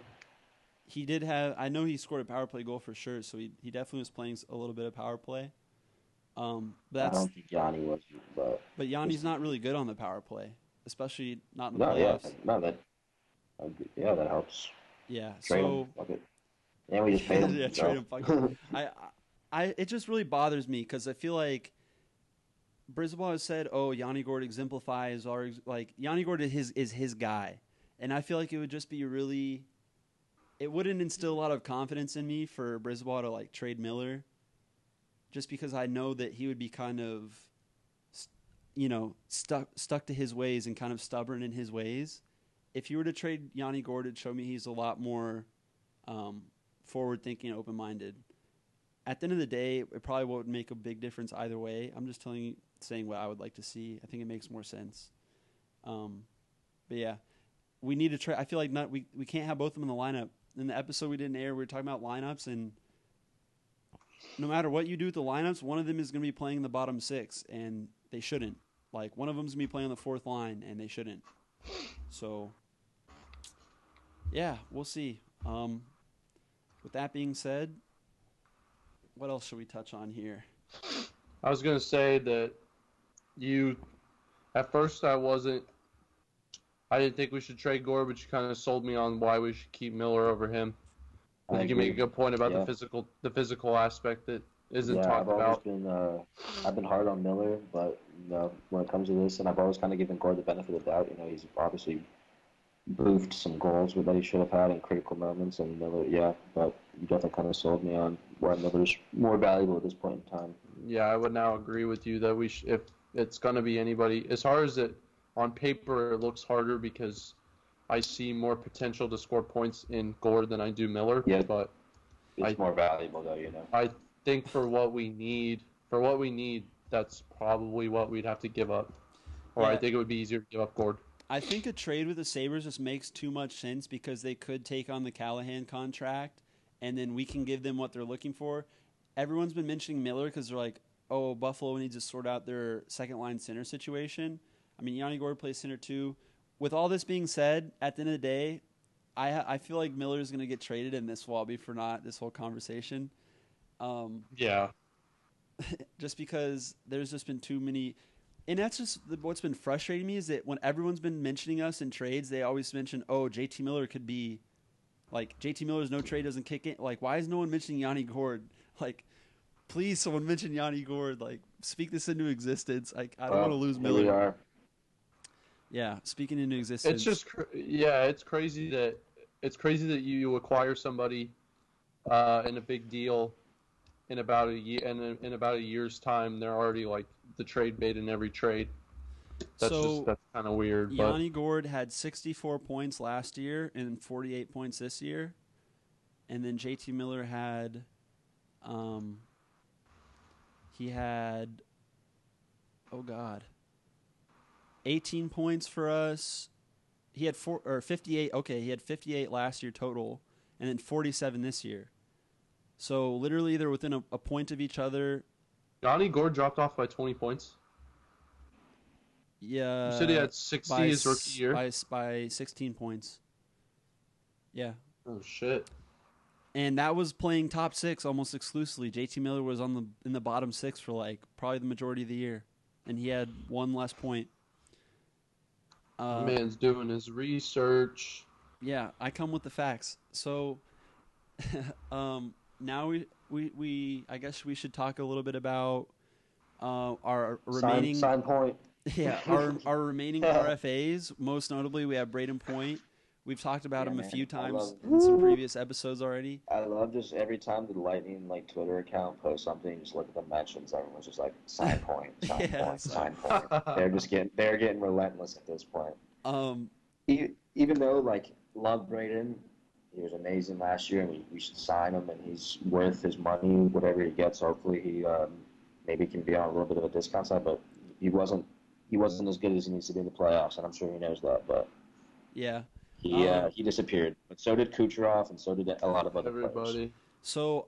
he did have. I know he scored a power play goal for sure. So he he definitely was playing a little bit of power play. Um, but I don't think Yanni was, but but Yanni's not really good on the power play, especially not in the no, yeah, playoffs. no, that, uh, yeah, that helps. Yeah. Trade so him. And we just paid him. yeah, so. trade him. I, I, it just really bothers me because I feel like Brisebois has said, "Oh, Yanni Gourde exemplifies our like Yanni Gourde is his is his guy," and I feel like it would just be really, it wouldn't instill a lot of confidence in me for Brisebois to like trade Miller, just because I know that he would be kind of, you know, stuck stuck to his ways and kind of stubborn in his ways. If you were to trade Yanni Gourde, it'd show me he's a lot more um, forward thinking, open minded. At the end of the day, it probably won't make a big difference either way. I'm just telling you, saying what I would like to see. I think it makes more sense. Um, but yeah, we need to try. I feel like not we we can't have both of them in the lineup. In the episode we didn't air, we were talking about lineups, and no matter what you do with the lineups, one of them is going to be playing in the bottom six, and they shouldn't. Like one of them's going to be playing the fourth line, and they shouldn't. So yeah, we'll see. Um, with that being said, what else should we touch on here? I was gonna say that you, at first, I wasn't. I didn't think we should trade Gourde, but you kind of sold me on why we should keep Miller over him. I think you make a good point about Yeah. the physical, the physical aspect that isn't yeah, talked I've always about. been uh, I've been hard on Miller, but you know when it comes to this, and I've always kind of given Gourde the benefit of the doubt. You know, he's obviously boofed some goals that he should have had in critical moments, and Miller, yeah, but you definitely kind of sold me on why Miller's more valuable at this point in time. Yeah, I would now agree with you that we sh- if it's gonna be anybody, as hard as it on paper it looks harder because I see more potential to score points in Gourde than I do Miller. Yeah. but It's I- more valuable though, you know. I think for what we need, for what we need, that's probably what we'd have to give up. Or I think it would be easier to give up Gourde. I think a trade with the Sabres just makes too much sense because they could take on the Callahan contract and then we can give them what they're looking for. Everyone's been mentioning Miller because they're like, oh, Buffalo needs to sort out their second line center situation. I mean, Yanni Gourde plays center too. With all this being said, at the end of the day, I I feel like Miller is going to get traded, and this will be for not this whole conversation. Um, Yeah. just because there's just been too many. And that's just the- what's been frustrating me is that when everyone's been mentioning us in trades, they always mention, "Oh, JT Miller could be like JT Miller's no trade doesn't kick in." Like, why is no one mentioning Yanni Gourde? Like, please, someone mention Yanni Gourde. Like, speak this into existence. Like, I don't Well, want to lose Miller. Yeah, speaking into existence. It's just cr- yeah, it's crazy that it's crazy that you acquire somebody uh, in a big deal in about a year and in, in about a year's time they're already like the trade bait in every trade. That's So, just that's kind of weird. But Yanni Gourde had 64 points last year and 48 points this year, and then JT Miller had, um, he had, oh god, 18 points for us. He had four or 58. Okay, he had 58 last year total, and then 47 this year. So literally, they're within a, a point of each other. Yanni Gourde dropped off by 20 points. Yeah, You said he had 60 by his rookie year. by by 16 points. Yeah, Oh shit! and that was playing top six almost exclusively. JT Miller was on the in the bottom six for like probably the majority of the year, and he had one less point. Uh, Man's doing his research. yeah, I come with the facts. So, um, now we, we we I guess we should talk a little bit about uh, our remaining Sign, sign point. Yeah, our our remaining RFAs, most notably, we have Brayden Point. We've talked about Yeah, him a man, few times in some previous episodes already. I love just every time the Lightning like Twitter account posts something, just look at the mentions. Everyone's just like sign point, sign Yeah, point, sign point. They're just getting they're getting relentless at this point. Um, E- Even though like love Brayden, he was amazing last year, and we, we should sign him, and he's worth his money, whatever he gets. Hopefully, he um, maybe can be on a little bit of a discount side, but he wasn't he wasn't as good as he needs to be in the playoffs, and I'm sure he knows that. But yeah. He uh, Um, he disappeared, but so did Kucherov, and so did a lot of other players. Everybody. So,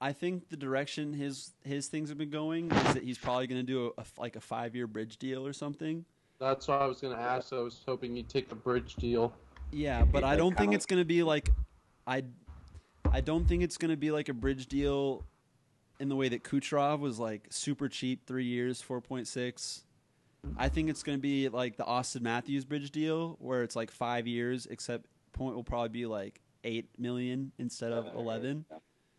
I think the direction his his things have been going is that he's probably going to do a, a f- like a five year bridge deal or something. That's what I was gonna ask. I was hoping you'd take a bridge deal. Yeah, but I don't think it's going to be like I I don't think it's going to be like a bridge deal in the way that Kucherov was like super cheap, 3 years, 4.6. I think it's going to be like the Auston Matthews bridge deal where it's like 5 years except point will probably be like 8 million instead of 11.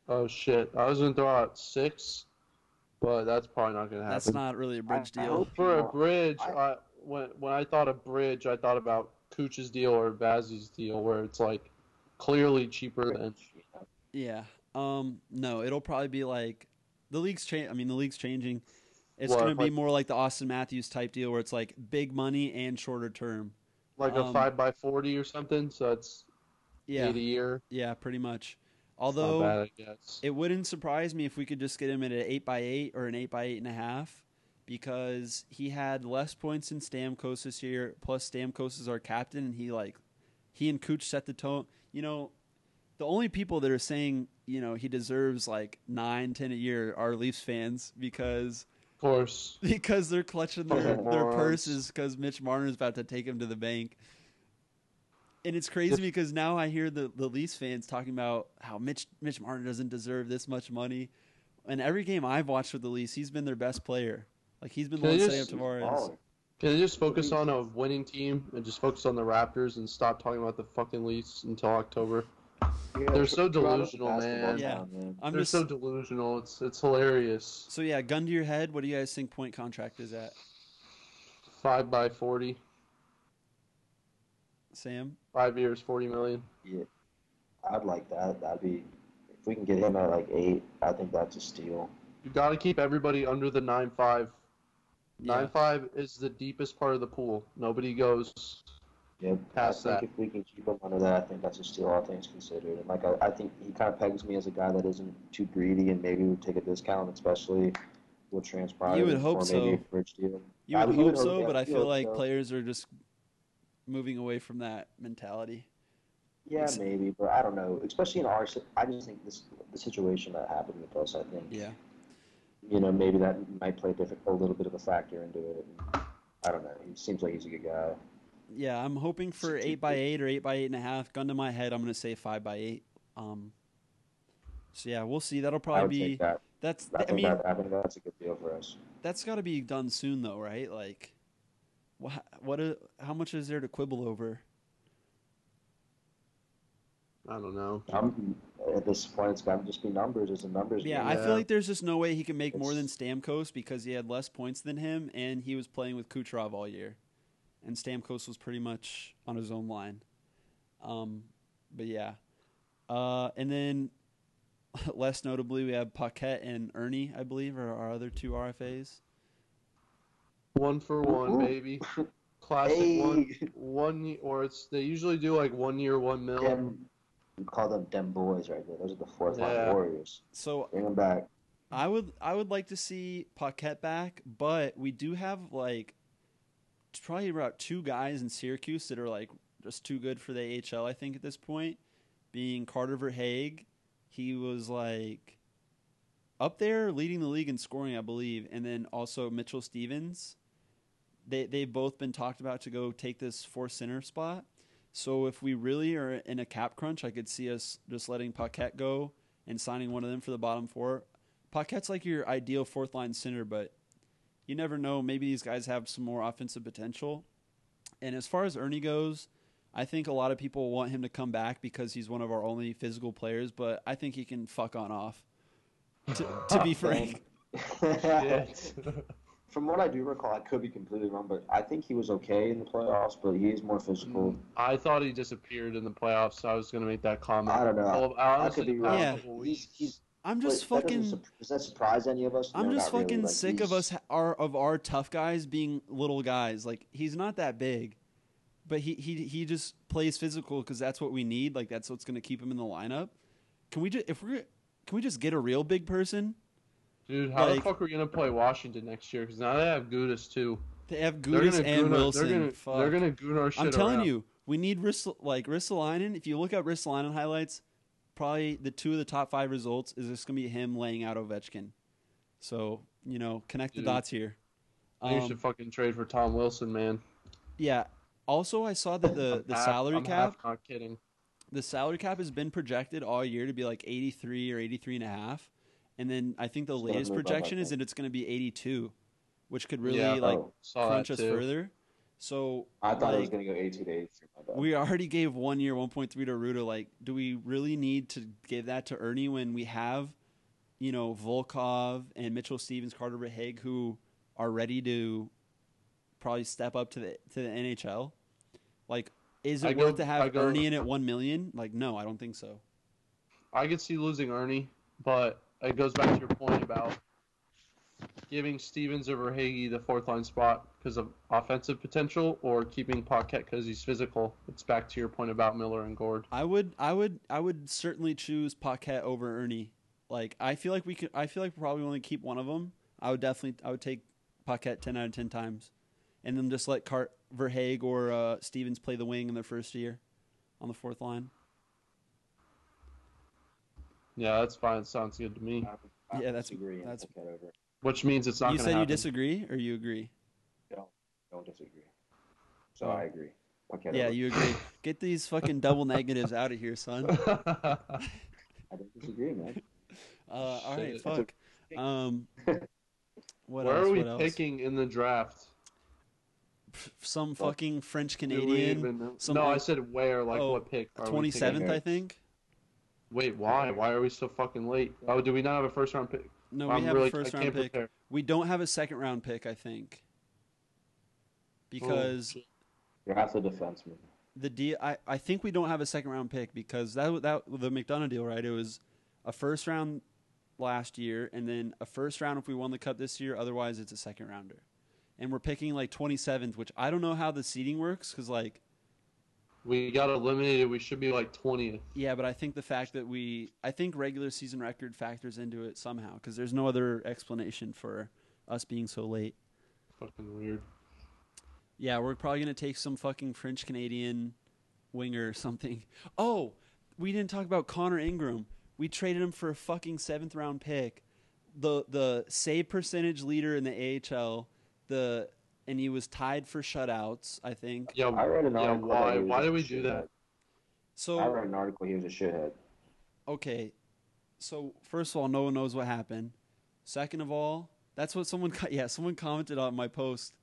Oh shit! I was gonna throw out six, but that's probably not gonna happen. That's not really a bridge I deal. hope- For a bridge, I- I, when when I thought of bridge, I thought about Cooch's deal or Bazzi's deal, where it's like clearly cheaper than. Yeah. Um no, it'll probably be like the league's change I mean the league's changing. It's What, going to be like- more like the Auston Matthews type deal where it's like big money and shorter term. Like a Um, five by forty or something, so it's Yeah. eight a year. Yeah, pretty much. Although bad, I guess. it wouldn't surprise me if we could just get him at an eight by eight or an eight by eight and a half, because he had less points than Stamkos this year. Plus, Stamkos is our captain, and he like he and Cooch set the tone. You know, the only people that are saying you know he deserves like nine, ten a year are Leafs fans because course. because they're clutching their, their purses because Mitch Marner's about to take him to the bank. And it's crazy because now I hear the, the Leafs fans talking about how Mitch Mitch Marner doesn't deserve this much money. And every game I've watched with the Leafs, he's been their best player. Like he's been the Can one setting up Tavares. Can they just focus on a winning team and just focus on the Raptors and stop talking about the fucking Leafs until October? Yeah, They're so delusional, man. Yeah. town, man. I'm They're just so delusional. It's it's hilarious. so yeah. Gun to your head. What do you guys think point contract is at? Five by forty, Sam. five years, forty million. Yeah, I'd like that. That'd be if we can get him at like eight. I think that's a steal. You got to keep everybody under the nine five. Yeah. Nine five is the deepest part of the pool. Nobody goes. Yep. Past I think that. if we can keep him under that, I think that's a steal. All things considered, and like I, I think he kind of pegs me as a guy that isn't too greedy and maybe would take a discount, especially what transpired. You would hope so. You would would hope so, but I feel like so. players are just moving away from that mentality. Yeah, maybe, but I don't know. Especially in our, I just think this the situation that happened with us. I think Yeah. you know maybe that might play a little bit of a factor into it. I don't know. He seems like he's a good guy. Yeah, I'm hoping for eight by eight or eight by eight and a half. Gun to my head, I'm going to say five by eight. Um, So yeah, we'll see. That'll I probably would be take that. that's. I I mean, that I think that's a good deal for us. that's got to be done soon, though, right? Like, what? What? i- How much is there to quibble over? I don't know. I'm at this point. It's got to just be numbers. It's a numbers Yeah, game. I feel like there's just no way he can make more than Stamkos because he had less points than him, and he was playing with Kucherov all year, and Stamkos was pretty much on his own line. Um, but yeah, uh, and then less notably, we have Paquette and Erne, I believe, are our other two RFAs. One for one, Ooh. baby. Classic one. Hey. One ye- or it's they usually do like one year, one mil. Dem, we call them dem boys right there. Those are the fourth Yeah. line warriors. So Bring them back. I would I would like to see Paquette back, but we do have like probably about two guys in Syracuse that are like just too good for the AHL. I think at this point, being Carter Verhaeghe, he was like up there leading the league in scoring, I believe, and then also Mitchell Stephens. They they've both been talked about to go take this fourth center spot. So if we really are in a cap crunch, I could see us just letting Paquette go and signing one of them for the bottom four. Paquette's like your ideal fourth line center, but you never know. Maybe these guys have some more offensive potential. And as far as Erne goes, I think a lot of people want him to come back because he's one of our only physical players, but I think he can fuck on off. To, to be frank, From what I do recall, I could be completely wrong, but I think he was okay in the playoffs. But he is more physical. Mm, I thought he disappeared in the playoffs, so I was gonna make that comment. I don't know. Well, I honestly, could be wrong. Yeah. He's, he's I'm just but fucking. sup- does that surprise any of us? I'm No, just not really. fucking Like, sick of us ha- our of our tough guys being little guys. Like he's not that big, but he he he just plays physical because that's what we need. Like that's what's going to keep him in the lineup. Can we just if we can we just get a real big person? Dude, how like- the fuck are we gonna play Washington next year? Because now they have Gudas too. They have They're Gudas and goon our- Wilson. They're gonna, Fuck. they're gonna goon shit I'm telling around. you, we need Rissel, like Ristolainen. If you look at Ristolainen highlights, probably the two of the top five results is just gonna be him laying out Ovechkin. So you know, connect the Dude. dots here. I Um, you should fucking trade for Tom Wilson, man. yeah. Also, I saw that the I'm the half- salary I'm cap half not kidding. the salary cap has been projected all year to be like 83 or 83 and a half. And then I think the It's latest move up, I projection is that it's going to be 82, which could really Yeah, like crunch us further. So I thought it was going to go 82 to 83. My we already gave one year 1.3 to Rutta. Like, do we really need to give that to Erne when we have, you know, Volkov and Mitchell Stephens, Carter Verhaeghe, who are ready to probably step up to the to the NHL? Like, is it I worth go- to have go- Erne in at one million? Like, no, I don't think so. I could see losing Erne, but it goes back to your point about giving Stephens over Hagee the fourth line spot because of offensive potential, or keeping Paquette because he's physical. It's back to your point about Miller and Gourde. I would, I would, I would certainly choose Paquette over Erne. Like, I feel like we could. I feel like we probably only keep one of them. I would definitely, I would take Paquette ten out of ten times, and then just let Cart Verhaeghe or uh, Stephens play the wing in their first year on the fourth line. Yeah, that's fine. Sounds good to me. I Yeah, that's- disagree and that's- put over. Which means it's not you said to you disagree, or you agree? No, don't disagree. So Oh. I agree. Okay, Yeah, you agree. Get these fucking double negatives out of here, son. I don't disagree, man. Uh, all right, Shit. fuck. Um, what Where else? are we what else? picking in the draft? Some fucking French Canadian. even no, I said where. Like Oh, what pick? are we Twenty picking? seventh, I think. Wait, why? Why are we so fucking late? Oh, do we not have a first round pick? No, I'm we have really, a first round pick. prepare. We don't have a second round pick, I think, because oh, shit. You're the defenseman. the deal. I, I think we don't have a second round pick because that that the McDonagh deal, right? It was a first round last year, and then a first round if we won the cup this year. Otherwise, it's a second rounder, and we're picking like twenty seventh, which I don't know how the seating works because like we got eliminated. We should be like twentieth. yeah, but I think the fact that we I think regular season record factors into it somehow because there's no other explanation for us being so late. Fucking weird. Yeah, we're probably gonna take some fucking French Canadian winger or something. Oh, we didn't talk about Connor Ingram. We traded him for a fucking seventh round pick. The the save percentage leader in the AHL. The and he was tied for shutouts. I think. Yeah, I read an article. that Why? Why a did we do that? So I So read an article. He was a shithead. okay, so first of all, no one knows what happened. Second of all, that's what someone yeah someone commented on my post.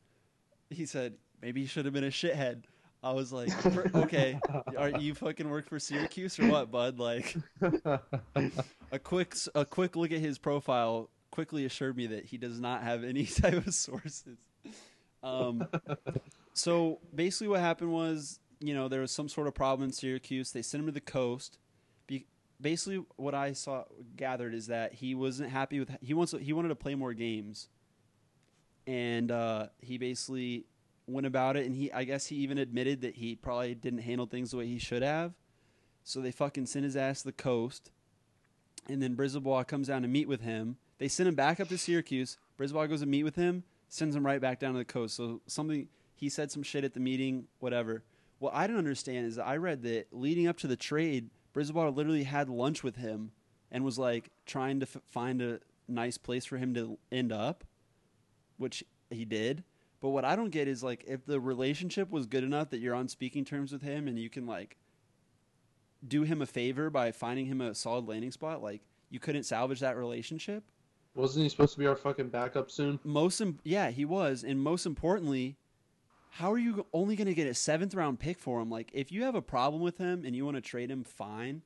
He said maybe he should have been a shithead. I was like, okay, are you fucking work for Syracuse or what, bud? Like a quick s- a quick look at his profile quickly assured me that he does not have any type of sources. Um, so basically, what happened was, you know, there was some sort of problem in Syracuse. They sent him to the coast. Be- basically, what I saw gathered is that he wasn't happy with he wants he wanted to play more games, and uh, he basically went about it. And he, I guess, he even admitted that he probably didn't handle things the way he should have. So they fucking sent his ass to the coast, and then Brisebois comes down to meet with him. They send him back up to Syracuse. Brisebois goes to meet with him, sends him right back down to the coast. So something he said some shit at the meeting, whatever. What I don't understand is I read that leading up to the trade, Brisebois literally had lunch with him and was like trying to f- find a nice place for him to end up, which he did. But what I don't get is like if the relationship was good enough that you're on speaking terms with him and you can like do him a favor by finding him a solid landing spot, like you couldn't salvage that relationship. Wasn't he supposed to be our fucking backup soon? Most, im- yeah, he was, and most importantly, how are you only going to get a seventh round pick for him? Like, if you have a problem with him and you want to trade him, fine,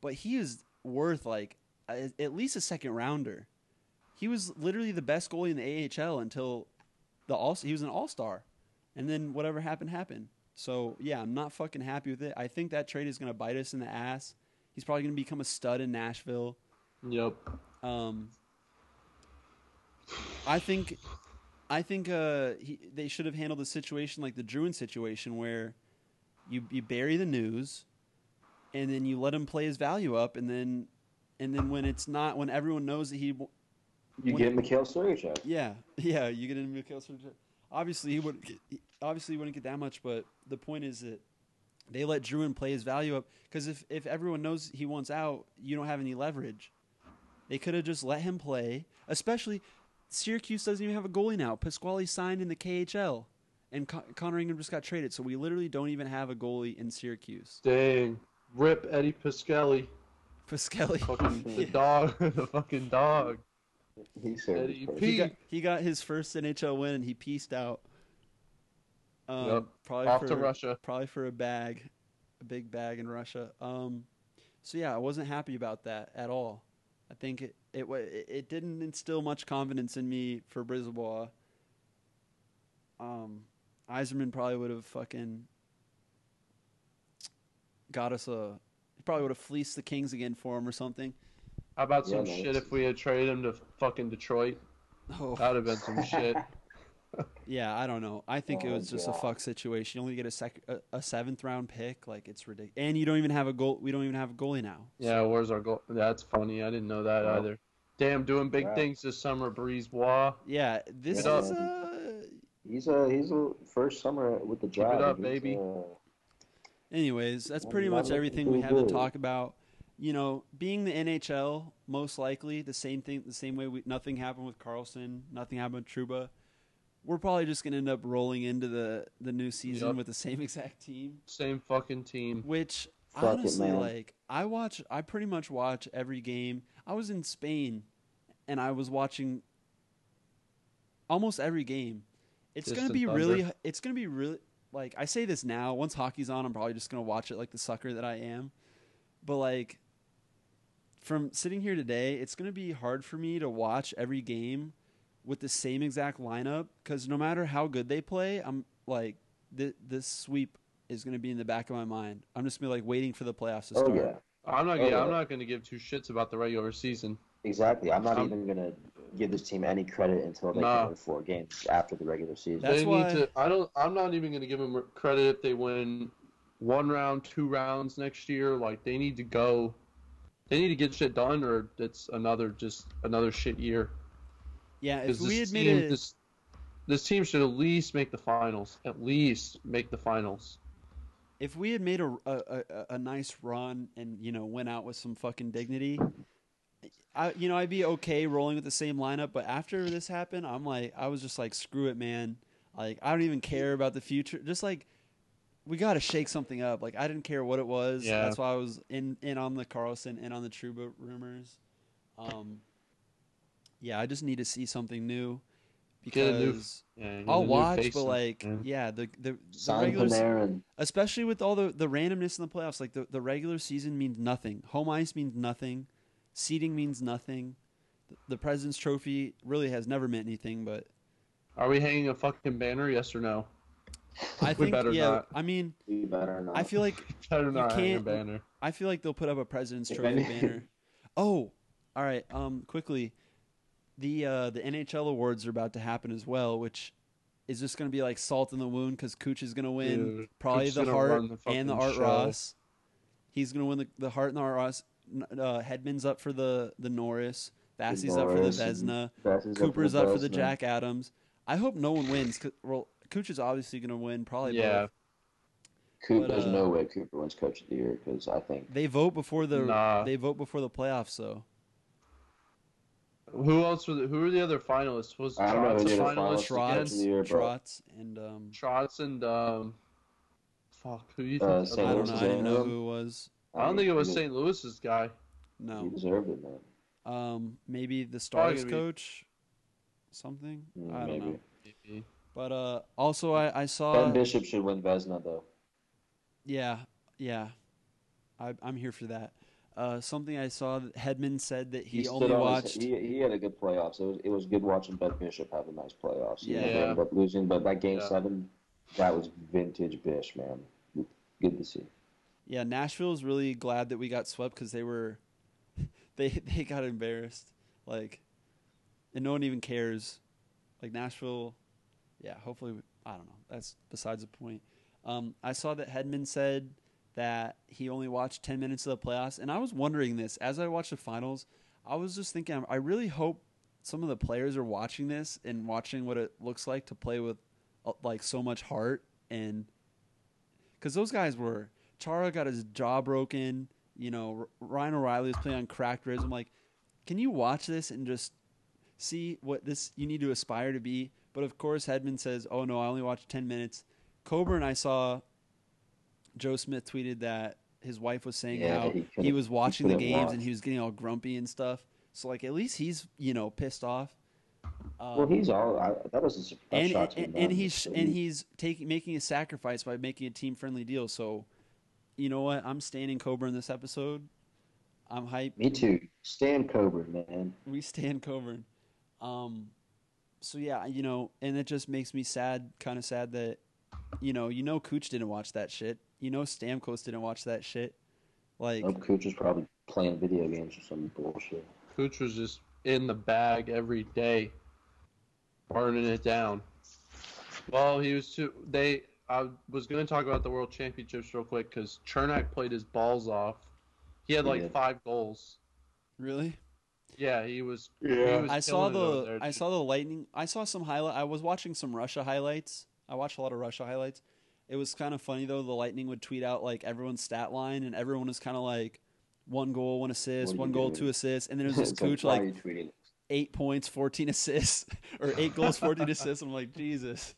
but he is worth like a, at least a second rounder. He was literally the best goalie in the AHL until the all. He was an all star, and then whatever happened happened. So yeah, I'm not fucking happy with it. I think that trade is going to bite us in the ass. He's probably going to become a stud in Nashville. Yep. Um, I think, I think uh, he, they should have handled the situation like the Drouin situation, where you you bury the news, and then you let him play his value up, and then and then when it's not when everyone knows that he, You get Mikhail Sergachev. yeah, yeah, you get in Mikhail Sergachev. Obviously, he would obviously he wouldn't get that much, but the point is that they let Drouin play his value up because if if everyone knows he wants out, you don't have any leverage. They could have just let him play, especially Syracuse doesn't even have a goalie now. Pasquale signed in the KHL, and Con- Connor Ingram just got traded, so we literally don't even have a goalie in Syracuse. Dang. Rip Eddie Piscali. Pasquale, Fucking the Yeah. dog. the fucking dog. He served Eddie. P. he got he got his first NHL win and he pieced out. Um, Yep. Probably Off for, to Russia. Probably for a bag, a big bag in Russia. Um, so yeah, I wasn't happy about that at all. I think it it it, it didn't instill much confidence in me for Brisebois. Um, Yzerman probably would have fucking got us a. He probably would have fleeced the Kings again for him or something. How about some Yeah, shit if we had traded him to fucking Detroit? Oh, That would have been some shit. Yeah, I don't know. I think it Oh, was just a fuck situation. You only get a sec a, a seventh round pick, like it's ridiculous. And you don't even have a goal. We don't even have a goalie now. Yeah, where's our goal? That's funny. I didn't know that Well, either. Damn, doing big yeah. things this summer, Brisebois. Yeah, this Get is up. uh. He's a he's a first summer with the job. it up, baby. uh, Anyways, that's Well, pretty much everything we have to talk about. You know, being the NHL, most likely the same thing, the same way we, nothing happened with Karlsson, nothing happened with Trouba. We're probably just gonna end up rolling into the the new season Yup. with the same exact team. Same fucking team. Which Fuck honestly, man. like I watch, I pretty much watch every game. I was in Spain, and I was watching almost every game. It's gonna be Thunder. really, it's gonna be really like I say this now. Once hockey's on, I'm probably just gonna watch it like the sucker that I am. But like, from sitting here today, it's gonna be hard for me to watch every game with the same exact lineup because no matter how good they play, I'm like th- this sweep is going to be in the back of my mind. I'm just gonna be like waiting for the playoffs to Oh start. yeah, I'm not. Oh, yeah, I'm not going to give two shits about the regular season. exactly. I'm not Um, even gonna give this team any credit until they Nah. can win four games after the regular season. That's they why- need to. I don't. I'm not even going to give them credit if they win one round, two rounds next year. Like they need to go. They need to get shit done, or it's another just another shit year. Yeah, if we this had made team, a this, this team should at least make the finals. At least make the finals. if we had made a, a, a, a nice run and you know went out with some fucking dignity, I you know I'd be okay rolling with the same lineup. But after this happened, I'm like I was just like screw it, man. Like I don't even care about the future. Just like we got to shake something up. Like I didn't care what it was. Yeah. That's why I was in in on the Karlsson and on the Trouba rumors. Um, yeah, I just need to see something new Get a new- because Yeah, I'll watch, but like, yeah. yeah, the the, the regular, se- especially with all the the randomness in the playoffs, like the the regular season means nothing. Home ice means nothing. Seating means nothing. The, the President's Trophy really has never meant anything, but Are we hanging a fucking banner? Yes or no? I We think better yeah. not. I mean, We better not. I feel like Better not hang a can't- banner. I feel like they'll put up a President's Trophy banner. Oh, all right. Um, quickly, the uh, the NHL awards are about to happen as well, which is just going to be like salt in the wound because Cooch is going to win Dude, probably Cooch's the gonna Hart run the and the Art show. Ross. He's going to win the, the Hart and the Art Ross. N- Uh, Hedman's up for the the Norris. Bassey's up for the Norris and Vezina. Bassey's Cooper's up for the Vezina. Jack Adams. I hope no one wins. 'cause- well, Cooch is obviously going to win. Probably Yeah. both. Coop, But, there's uh, no way Cooper wins Coach of the Year because I think They vote before the Nah. they vote before the playoffs. So Who else were the, who were the other finalists? Was I don't know Trotz who a the other finalist finalists again? of the year, Trotz, and um, Trotz and um, fuck, who do you Uh, think? St. I don't know. I didn't know who it was. I don't think it was St. Louis's guy. No, He deserved it, man. Um, maybe the Stars gonna be- coach, something. Mm, I don't maybe. know. Maybe. But uh, also I, I saw. Ben Bishop should win Vezina though. Yeah, yeah. I, I'm here for that. Uh, something I saw that Hedman said that he, stood only on his- watched. he, he had a good playoffs. It was it was good watching Ben Bishop have a nice playoffs. You Yeah. they ended up losing, but that game Yeah. seven, that was vintage Bish, man. Good to see. Yeah, Nashville is really glad that we got swept because they were, they they got embarrassed, like, and no one even cares. Like Nashville, yeah. Hopefully, we, I don't know. That's besides the point. Um, I saw that Hedman said that he only watched ten minutes of the playoffs, and I was wondering this as I watched the finals. I was just thinking, I really hope some of the players are watching this and watching what it looks like to play with uh, like so much heart and because those guys were Chara got his jaw broken. You know, Ryan O'Reilly was playing on cracked ribs. I'm like, can you watch this and just see what this you need to aspire to be? But of course, Hedman says, "Oh no, I only watched 10 minutes." Coburn, I saw Joe Smith tweeted that his wife was saying Yeah, how he he, was he watching the games watch. and he was getting all grumpy and stuff. So like, at least he's you know pissed off. Um, well, he's all. I, that was a surprise and shot to and, and he's So and he- he's taking making a sacrifice by making a team friendly deal. So, you know what? I'm standing Coburn this episode. I'm hyped. Me too. Stan Coburn, man. We stand Coburn. Um, so yeah, you know, and it just makes me sad, kind of sad that, you know, you know, Cooch didn't watch that shit. You know, Stamkos didn't watch that shit. Like, Nope, Cooch was probably playing video games or some bullshit. Cooch was just in the bag every day, burning it down. Well, he was too. They. I was going to talk about the World Championships real quick because Cernak played his balls off. He had like Yeah. five goals. really? Yeah, he was. he Yeah. was I saw killing it over the. I saw the lightning. I saw some highlight. I was watching some Russia highlights. I watched a lot of Russia highlights. It was kind of funny though. The Lightning would tweet out like everyone's stat line, and everyone was kind of like one goal, one assist, one goal, doing? two assists, and then it was just It's Cooch why like are you tweeting? eight points, fourteen assists, or eight goals, fourteen assists. I'm like Jesus.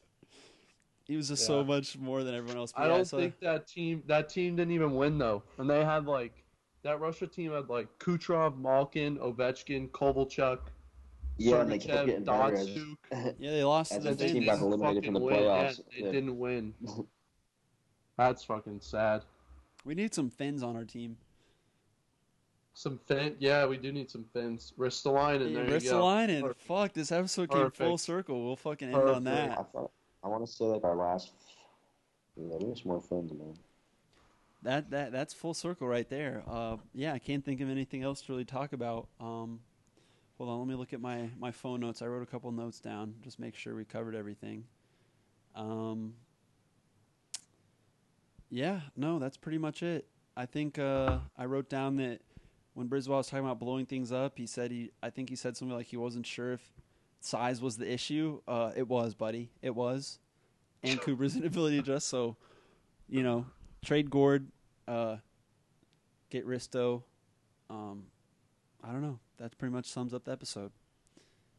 He was just so much more than everyone else. But I yeah, don't saw- think that team. That team didn't even win though, and they had like that Russia team had like Kucherov, Malkin, Ovechkin, Kovalchuk, Yeah, and they kept getting better. Yeah, they lost As to the the They team got eliminated from the fucking win. Yeah, playoffs. they Yeah. didn't win. That's fucking sad. We need some fins on our team. Some fin. Yeah, we do need some fins. Ristolainen. There you go. Ristolainen. Fuck, this episode came full circle. We'll fucking end on that. I thought I want to say like our last. Yeah, we have some more fins, man. That that that's full circle right there. Uh, yeah, I can't think of anything else to really talk about. Um, hold on, let me look at my my phone notes. I wrote a couple notes down, just make sure we covered everything. Um, yeah, no, that's pretty much it. I think uh, I wrote down that when Brisebois was talking about blowing things up, he said he. I think he said something like he wasn't sure if size was the issue. Uh, it was, buddy. It was, and Cooper's inability to adjust. So, you know, trade Gourde, uh, get Risto. Um, I don't know. That pretty much sums up the episode.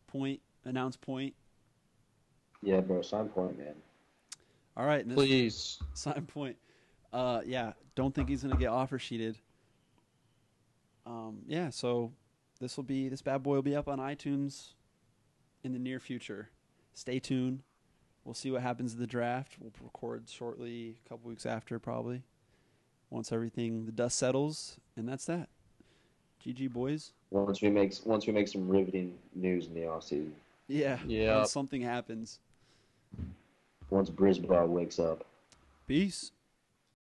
Point, announce point. Yeah, bro, sign point, man. All right, and this- Please. sign point. Uh, yeah, don't think he's gonna get offer sheeted. Um, yeah, so this will be this bad boy will be up on iTunes in the near future. Stay tuned. We'll see what happens in the draft. We'll record shortly, a couple weeks after, probably. Once everything the dust settles, and that's that. GG boys. Once we make once we make some riveting news in the offseason. Yeah. Yeah. Something happens. Once Brisebois wakes up. Peace.